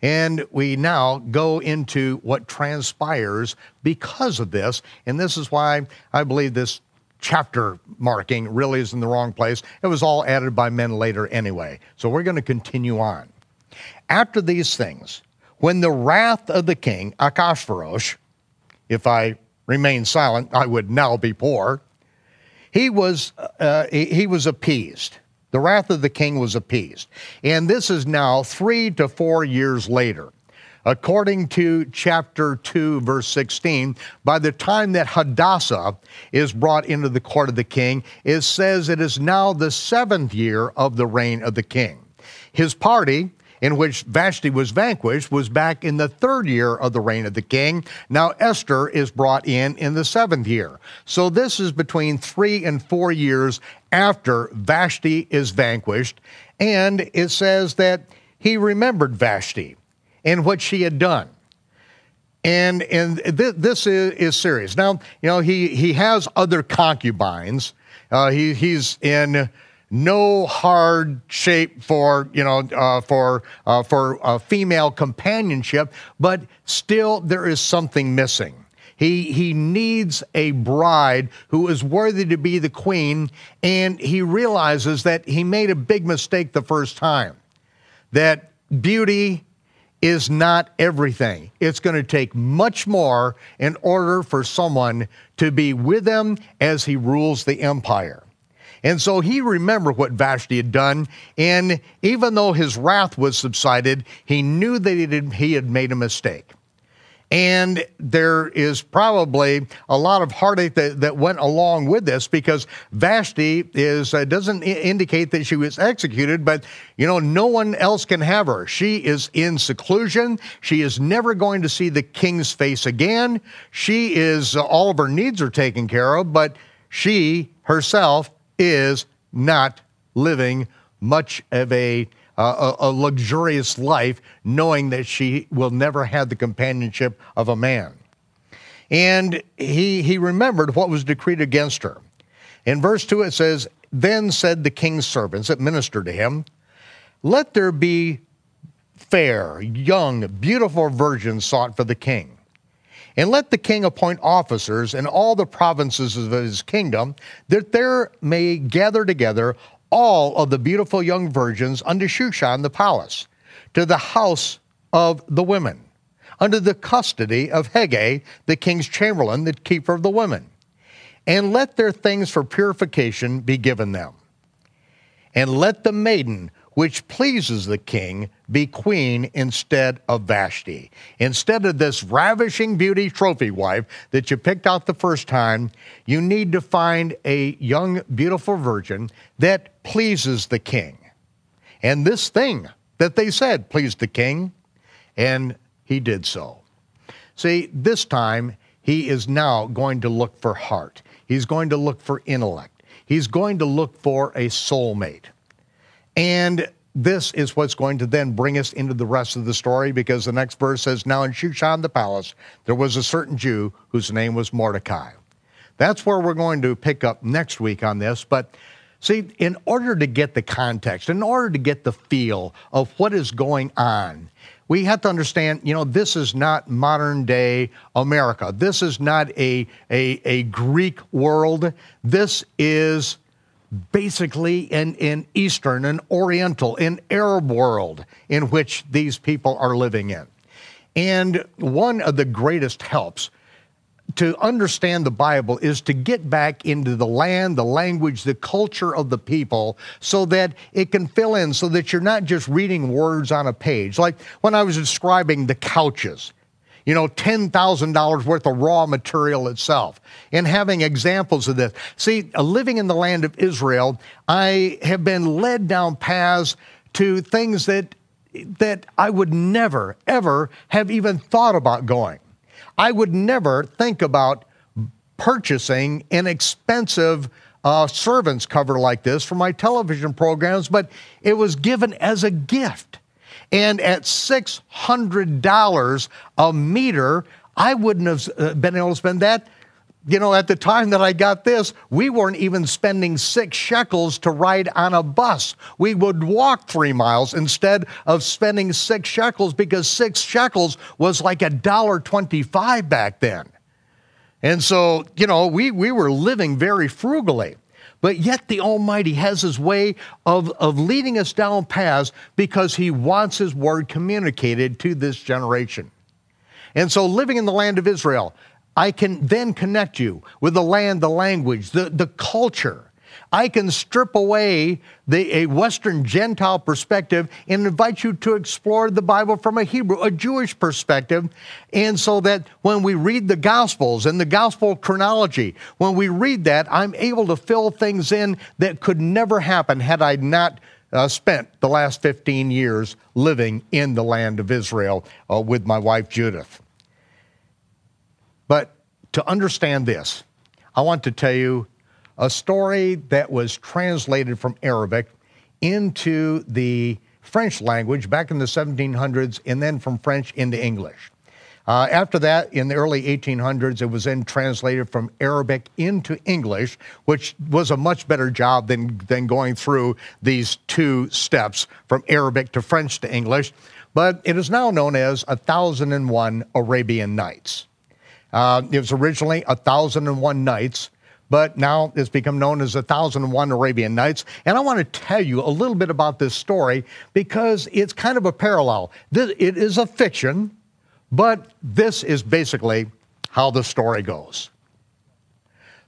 And we now go into what transpires because of this. And this is why I believe this chapter marking really is in the wrong place. It was all added by men later anyway. So we're going to continue on. After these things, when the wrath of the king, Achashverosh, if I remain silent, I would now be poor, he was, uh, he was appeased. The wrath of the king was appeased. And this is now three to four years later. According to chapter 2, verse 16, by the time that Hadassah is brought into the court of the king, it says it is now the seventh year of the reign of the king. His party, in which Vashti was vanquished, was back in the third year of the reign of the king. Now Esther is brought in in the seventh year. So this is between three and four years after Vashti is vanquished. And it says that he remembered Vashti and what she had done. And, and th- this is, is serious. Now, you know, he, he has other concubines. Uh, he, he's in no hard shape for you know uh, for uh, for uh, female companionship, but still there is something missing. He he needs a bride who is worthy to be the queen, and he realizes that he made a big mistake the first time. That beauty is not everything. It's going to take much more in order for someone to be with him as he rules the empire. And so he remembered what Vashti had done, and even though his wrath was subsided, he knew that he, had made a mistake. And there is probably a lot of heartache that, that went along with this because Vashti is uh, doesn't indicate that she was executed, but you know no one else can have her. She is in seclusion. She is never going to see the king's face again. She is uh, all of her needs are taken care of, but she herself is not living much of a, uh, a, luxurious life, knowing that she will never have the companionship of a man. And he, he remembered what was decreed against her. In verse 2, it says, Then said the king's servants that ministered to him, Let there be fair, young, beautiful virgins sought for the king. And let the king appoint officers in all the provinces of his kingdom, that there may gather together all of the beautiful young virgins unto Shushan the palace, to the house of the women, under the custody of Hegai, the king's chamberlain, the keeper of the women. And let their things for purification be given them. And let the maiden which pleases the king be queen instead of Vashti. Instead of this ravishing beauty trophy wife that you picked out the first time, you need to find a young, beautiful virgin that pleases the king. And this thing that they said pleased the king, and he did so. See, this time he is now going to look for heart. He's going to look for intellect. He's going to look for a soulmate. And this is what's going to then bring us into the rest of the story because the next verse says, Now in Shushan the palace, there was a certain Jew whose name was Mordecai. That's where we're going to pick up next week on this. But see, in order to get the context, in order to get the feel of what is going on, we have to understand, you know, this is not modern day America. This is not a, a, a Greek world. This is basically in, an Eastern, an Oriental, an Arab world in which these people are living in. And one of the greatest helps to understand the Bible is to get back into the land, the language, the culture of the people so that it can fill in, so that you're not just reading words on a page. Like when I was describing the couches you know, $10,000 worth of raw material itself, and having examples of this. See, living in the land of Israel, I have been led down paths to things that, that I would never, ever have even thought about going. I would never think about purchasing an expensive uh, servants cover like this for my television programs, but it was given as a gift. And at $600 a meter, I wouldn't have uh, been able to spend that. You know, at the time that I got this, we weren't even spending six shekels to ride on a bus. We would walk three miles instead of spending six shekels because six shekels was like a dollar twenty-five back then. And so, you know, we, we were living very frugally. But yet the Almighty has his way of, of leading us down paths because he wants his word communicated to this generation. And so, living in the land of Israel, I can then connect you with the land, the language, the, the culture. I can strip away the, a Western Gentile perspective and invite you to explore the Bible from a Hebrew, a Jewish perspective. And so that when we read the Gospels and the Gospel chronology, when we read that, I'm able to fill things in that could never happen had I not uh, spent the last 15 years living in the land of Israel uh, with my wife Judith. But to understand this, I want to tell you a story that was translated from Arabic into the French language back in the 1700s and then from French into English. Uh, after that, in the early 1800s, it was then translated from Arabic into English, which was a much better job than, than going through these two steps from Arabic to French to English. But it is now known as A Thousand and One Arabian Nights. Uh, it was originally A Thousand and One Nights, but now it's become known as the Thousand and One Arabian Nights. And I want to tell you a little bit about this story because it's kind of a parallel. It is a fiction, but this is basically how the story goes.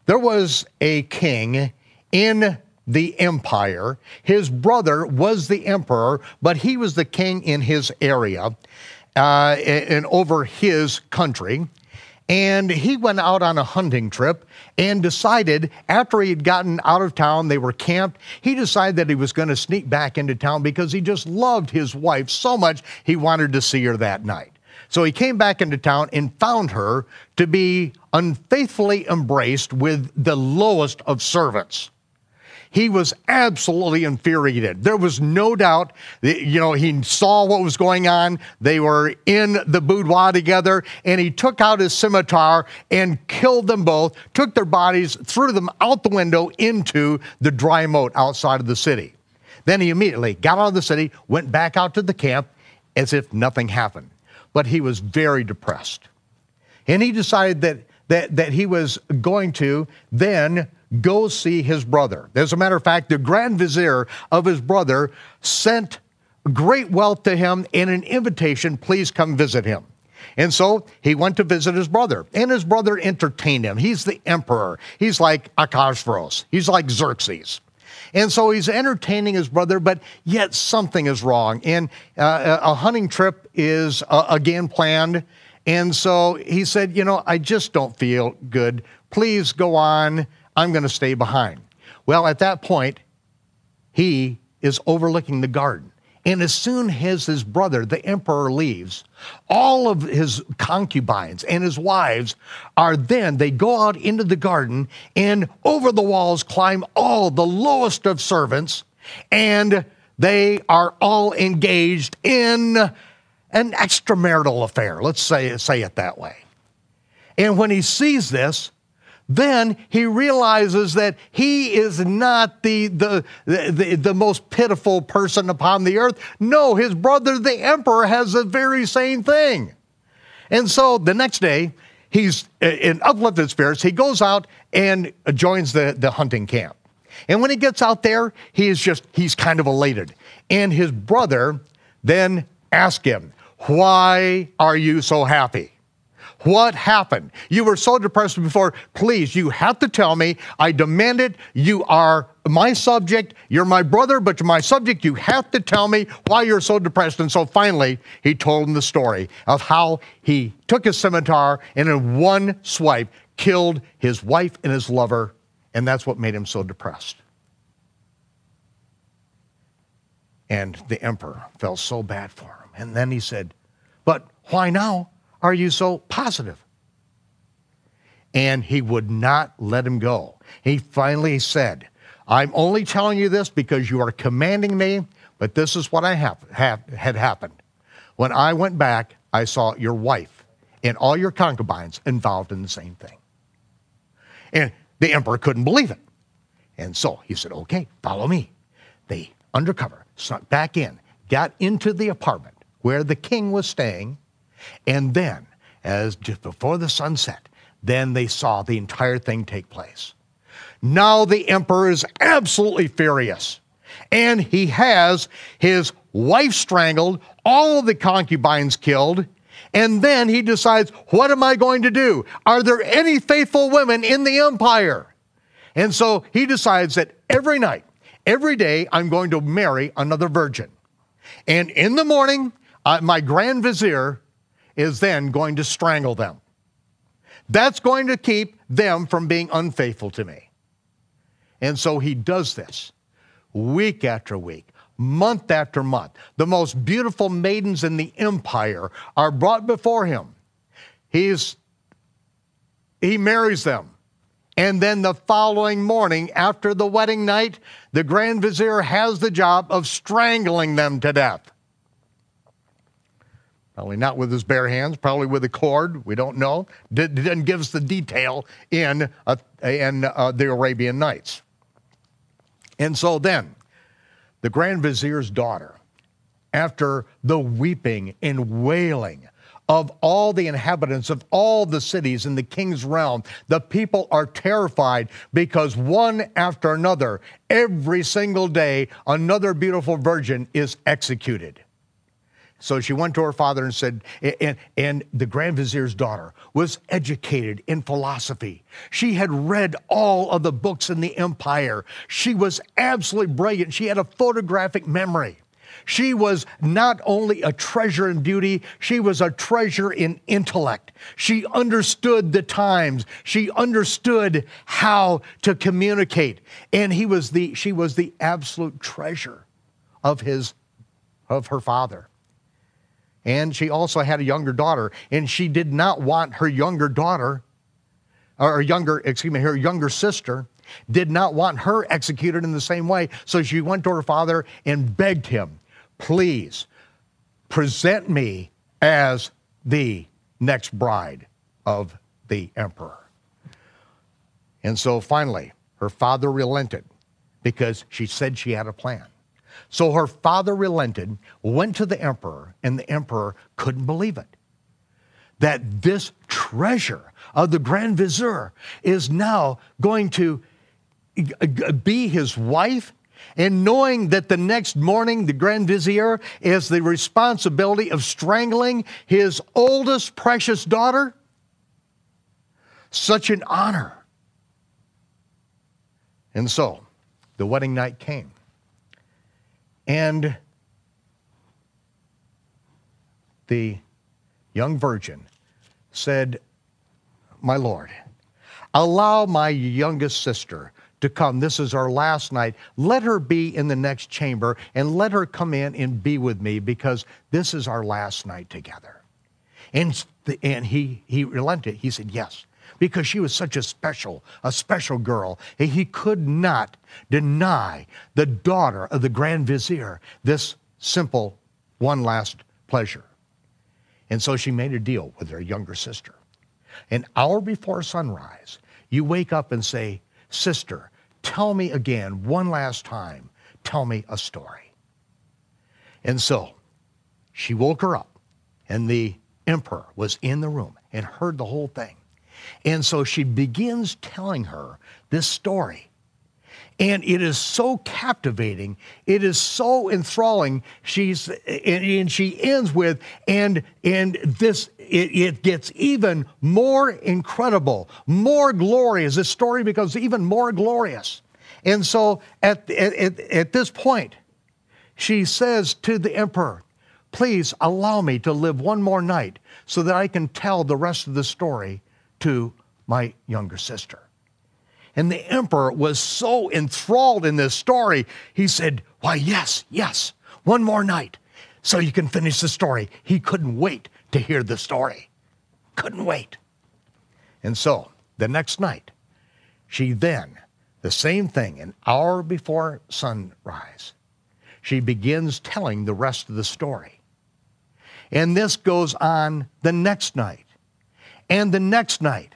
There was a king in the empire. His brother was the emperor, but he was the king in his area uh, and over his country. And he went out on a hunting trip and decided, after he had gotten out of town, they were camped, he decided that he was going to sneak back into town because he just loved his wife so much he wanted to see her that night. So he came back into town and found her to be unfaithfully embraced with the lowest of servants he was absolutely infuriated. There was no doubt, that, you know, he saw what was going on. They were in the boudoir together, and he took out his scimitar and killed them both, took their bodies, threw them out the window into the dry moat outside of the city. Then he immediately got out of the city, went back out to the camp as if nothing happened. But he was very depressed. And he decided that, that, that he was going to then go see his brother. As a matter of fact, the grand vizier of his brother sent great wealth to him and an invitation, please come visit him. And so he went to visit his brother, and his brother entertained him. He's the emperor. He's like Ahasuerus. He's like Xerxes. And so he's entertaining his brother, but yet something is wrong. And uh, a hunting trip is uh, again planned. And so he said, You know, I just don't feel good. Please go on. I'm going to stay behind. Well, at that point, he is overlooking the garden. And as soon as his brother, the emperor, leaves, all of his concubines and his wives are then, they go out into the garden and over the walls climb all the lowest of servants, and they are all engaged in an extramarital affair. Let's say, say it that way. And when he sees this, then he realizes that he is not the, the, the, the, most pitiful person upon the earth. No, his brother, the emperor, has the very same thing. And so the next day, he's uh, in uplifted spirits. He goes out and joins the, the hunting camp. And when he gets out there, he is just, he's kind of elated. And his brother then asks him, Why are you so happy? What happened? You were so depressed before. Please, you have to tell me. I demand it. You are my subject. You're my brother, but you're my subject. You have to tell me why you're so depressed. And so finally, he told him the story of how he took his scimitar and in one swipe killed his wife and his lover. And that's what made him so depressed. And the emperor felt so bad for him. And then he said, But why now? Are you so positive? and he would not let him go. He finally said, I'm only telling you this because you are commanding me, but this is what I have, have, had happened. When I went back, I saw your wife and all your concubines involved in the same thing. And the emperor couldn't believe it. And so he said, okay, follow me. They undercover, snuck back in, got into the apartment where the king was staying, and then, as just before the sun set, then they saw the entire thing take place. Now the emperor is absolutely furious, and he has his wife strangled, all of the concubines killed, and then he decides, what am I going to do? Are there any faithful women in the empire? And so he decides that every night, every day, I'm going to marry another virgin. And in the morning, uh, my grand vizier is then going to strangle them. That's going to keep them from being unfaithful to me. And so he does this week after week, month after month. The most beautiful maidens in the empire are brought before him. He's, he marries them. And then the following morning, after the wedding night, the Grand Vizier has the job of strangling them to death. Probably not with his bare hands, probably with a cord. We don't know. Didn't give us the detail in, uh, in uh, the Arabian Nights. And so then, the Grand Vizier's daughter, after the weeping and wailing of all the inhabitants of all the cities in the king's realm. The people are terrified because one after another, every single day, another beautiful virgin is executed. So she went to her father and said, and, and the Grand Vizier's daughter was educated in philosophy. She had read all of the books in the empire. She was absolutely brilliant. She had a photographic memory. She was not only a treasure in beauty, she was a treasure in intellect. She understood the times. She understood how to communicate. And he was the, she was the absolute treasure of his, of her father. And she also had a younger daughter, and she did not want her younger daughter, or younger, excuse me, her younger sister, did not want her executed in the same way. So she went to her father and begged him please present me as the next bride of the emperor. And so finally, her father relented because she said she had a plan. So her father relented, went to the emperor, and the emperor couldn't believe it. That this treasure of the Grand Vizier is now going to be his wife and knowing that the next morning the Grand Vizier is the responsibility of strangling his oldest precious daughter? Such an honor. And so the wedding night came. And the young virgin said, My Lord, allow my youngest sister to come. This is our last night. Let her be in the next chamber and let her come in and be with me because this is our last night together. And, and he, he relented. He said, Yes, because she was such a special, a special girl. He could not deny the daughter of the Grand Vizier this simple one last pleasure. And so she made a deal with her younger sister. An hour before sunrise, you wake up and say, Sister, Tell me again, one last time, tell me a story. And so she woke her up, and the emperor was in the room and heard the whole thing. And so she begins telling her this story. And it is so captivating. It is so enthralling. She's and, she ends with, and and this it, it gets even more incredible, more glorious. This story becomes even more glorious. And so at, at, at this point, she says to the emperor, Please allow me to live one more night so that I can tell the rest of the story to my younger sister. And the emperor was so enthralled in this story, he said, Why, yes, yes, one more night so you can finish the story. He couldn't wait to hear the story. Couldn't wait. And so the next night, she then, the same thing, an hour before sunrise, she begins telling the rest of the story. And this goes on the next night and the next night.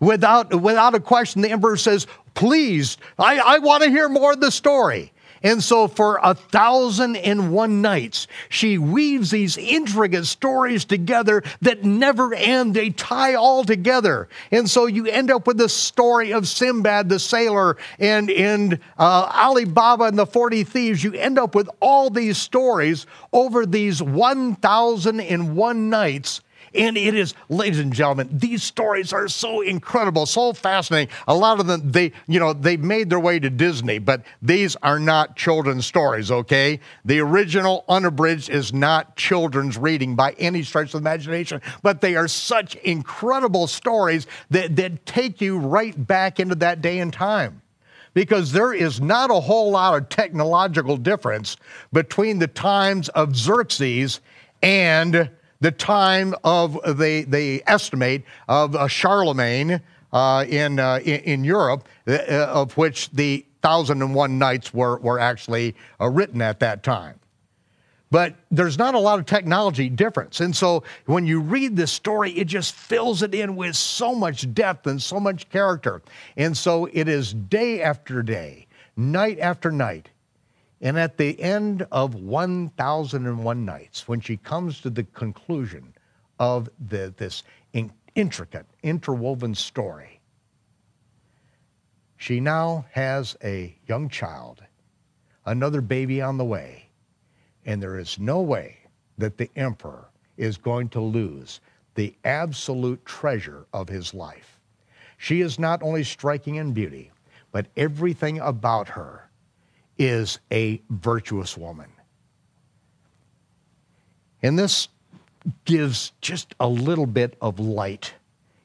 Without, without a question, the emperor says, Please, I, I want to hear more of the story. And so, for a thousand and one nights, she weaves these intricate stories together that never end. They tie all together. And so, you end up with the story of Sinbad the sailor and, and uh, Ali Baba and the 40 thieves. You end up with all these stories over these 1,001 nights and it is, ladies and gentlemen, these stories are so incredible, so fascinating. A lot of them, they, you know, they made their way to Disney, but these are not children's stories, okay? The original unabridged is not children's reading by any stretch of imagination, but they are such incredible stories that, that take you right back into that day and time because there is not a whole lot of technological difference between the times of Xerxes and the time of, the, they estimate, of uh, Charlemagne uh, in, uh, in, in, Europe, uh, of which the Thousand and One Nights were, were actually uh, written at that time. But there's not a lot of technology difference. And so when you read this story, it just fills it in with so much depth and so much character. And so it is day after day, night after night, and at the end of 1001 nights, when she comes to the conclusion of the, this in, intricate, interwoven story, she now has a young child, another baby on the way, and there is no way that the emperor is going to lose the absolute treasure of his life. She is not only striking in beauty, but everything about her is a virtuous woman. And this gives just a little bit of light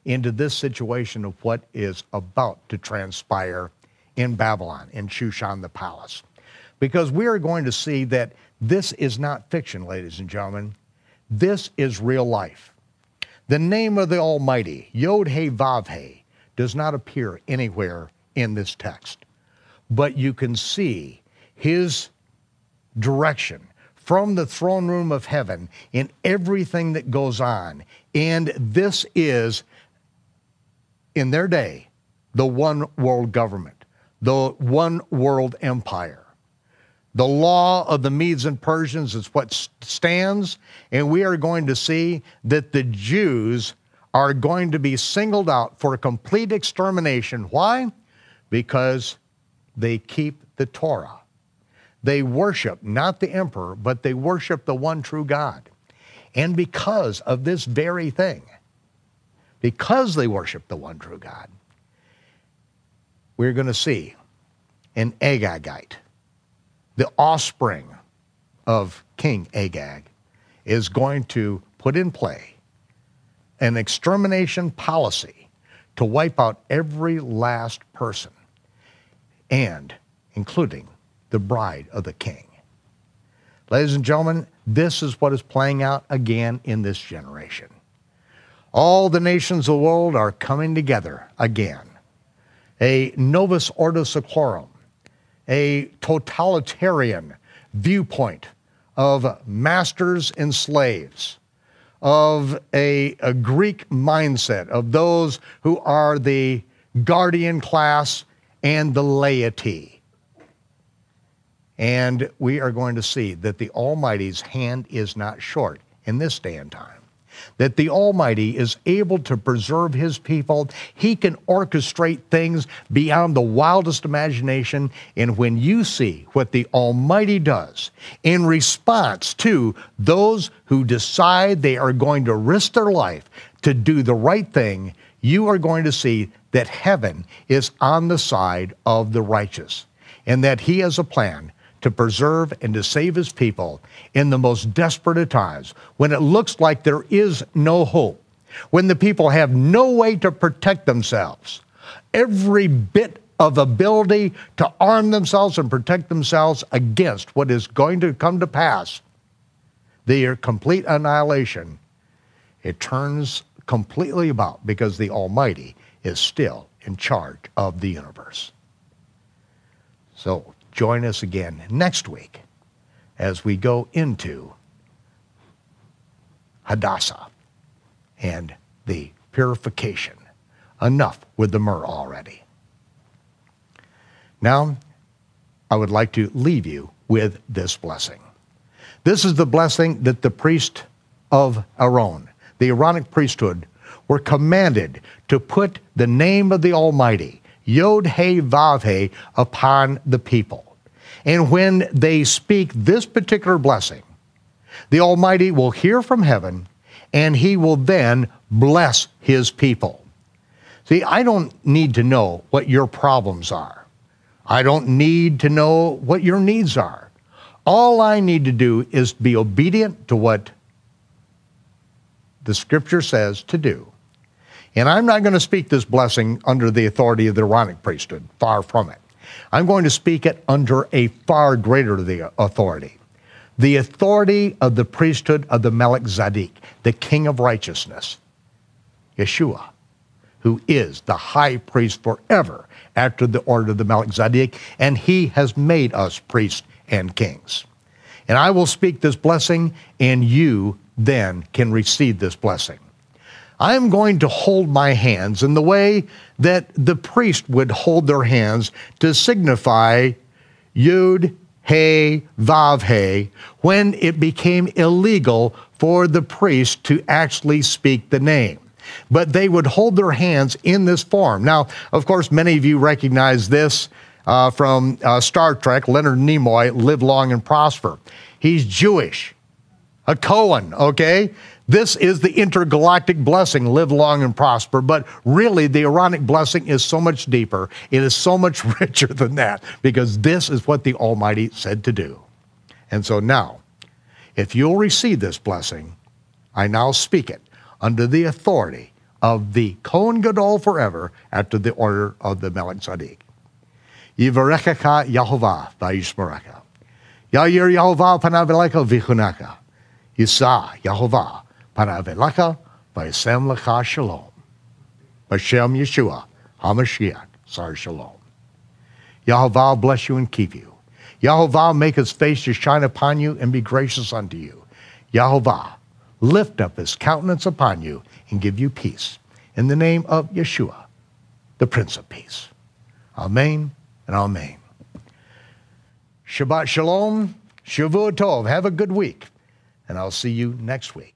into this situation of what is about to transpire in Babylon, in Shushan the palace. Because we are going to see that this is not fiction, ladies and gentlemen. This is real life. The name of the Almighty, Yod He Vav He, does not appear anywhere in this text. But you can see his direction from the throne room of heaven in everything that goes on. And this is, in their day, the one world government, the one world empire. The law of the Medes and Persians is what stands, and we are going to see that the Jews are going to be singled out for complete extermination. Why? Because they keep the Torah. They worship not the emperor, but they worship the one true God. And because of this very thing, because they worship the one true God, we're going to see an Agagite, the offspring of King Agag, is going to put in play an extermination policy to wipe out every last person, and including the bride of the king. Ladies and gentlemen, this is what is playing out again in this generation. All the nations of the world are coming together again. A novus ordo seclorum, a totalitarian viewpoint of masters and slaves, of a, a Greek mindset, of those who are the guardian class and the laity and we are going to see that the Almighty's hand is not short in this day and time. That the Almighty is able to preserve His people. He can orchestrate things beyond the wildest imagination. And when you see what the Almighty does in response to those who decide they are going to risk their life to do the right thing, you are going to see that heaven is on the side of the righteous and that He has a plan to preserve and to save his people in the most desperate of times, when it looks like there is no hope, when the people have no way to protect themselves. Every bit of ability to arm themselves and protect themselves against what is going to come to pass, their complete annihilation, it turns completely about because the Almighty is still in charge of the universe. So join us again next week as we go into Hadassah and the purification. Enough with the myrrh already. Now, I would like to leave you with this blessing. This is the blessing that the priest of Aaron, the Aaronic priesthood, were commanded to put the name of the Almighty, Yod He Vav He, upon the people. And when they speak this particular blessing, the Almighty will hear from heaven and he will then bless his people. See, I don't need to know what your problems are. I don't need to know what your needs are. All I need to do is be obedient to what the scripture says to do. And I'm not going to speak this blessing under the authority of the Aaronic priesthood, far from it. I'm going to speak it under a far greater the authority the authority of the priesthood of the Melchizedek, the King of righteousness, Yeshua, who is the high priest forever after the order of the Melchizedek, and he has made us priests and kings. And I will speak this blessing, and you then can receive this blessing. I am going to hold my hands in the way that the priest would hold their hands to signify Yud, He, Vav, He, when it became illegal for the priest to actually speak the name. But they would hold their hands in this form. Now, of course, many of you recognize this uh, from uh, Star Trek, Leonard Nimoy, Live Long and Prosper. He's Jewish, a Cohen, okay? This is the intergalactic blessing, live long and prosper. But really, the Aaronic blessing is so much deeper. It is so much richer than that because this is what the Almighty said to do. And so now, if you'll receive this blessing, I now speak it under the authority of the Kohen Gadol forever after the order of the Melchizedek. Yivarechecha Yahovah vayishmerecha. Yair Yahovah panav vichunaka. Yisa Yahovah Paravelacha, Vaisem Lecha Shalom. Bashem Yeshua, HaMashiach, Sar Shalom. Yahovah bless you and keep you. Yahovah make his face to shine upon you and be gracious unto you. Yahovah lift up his countenance upon you and give you peace. In the name of Yeshua, the Prince of Peace. Amen and Amen. Shabbat Shalom, Shavua Tov. Have a good week, and I'll see you next week.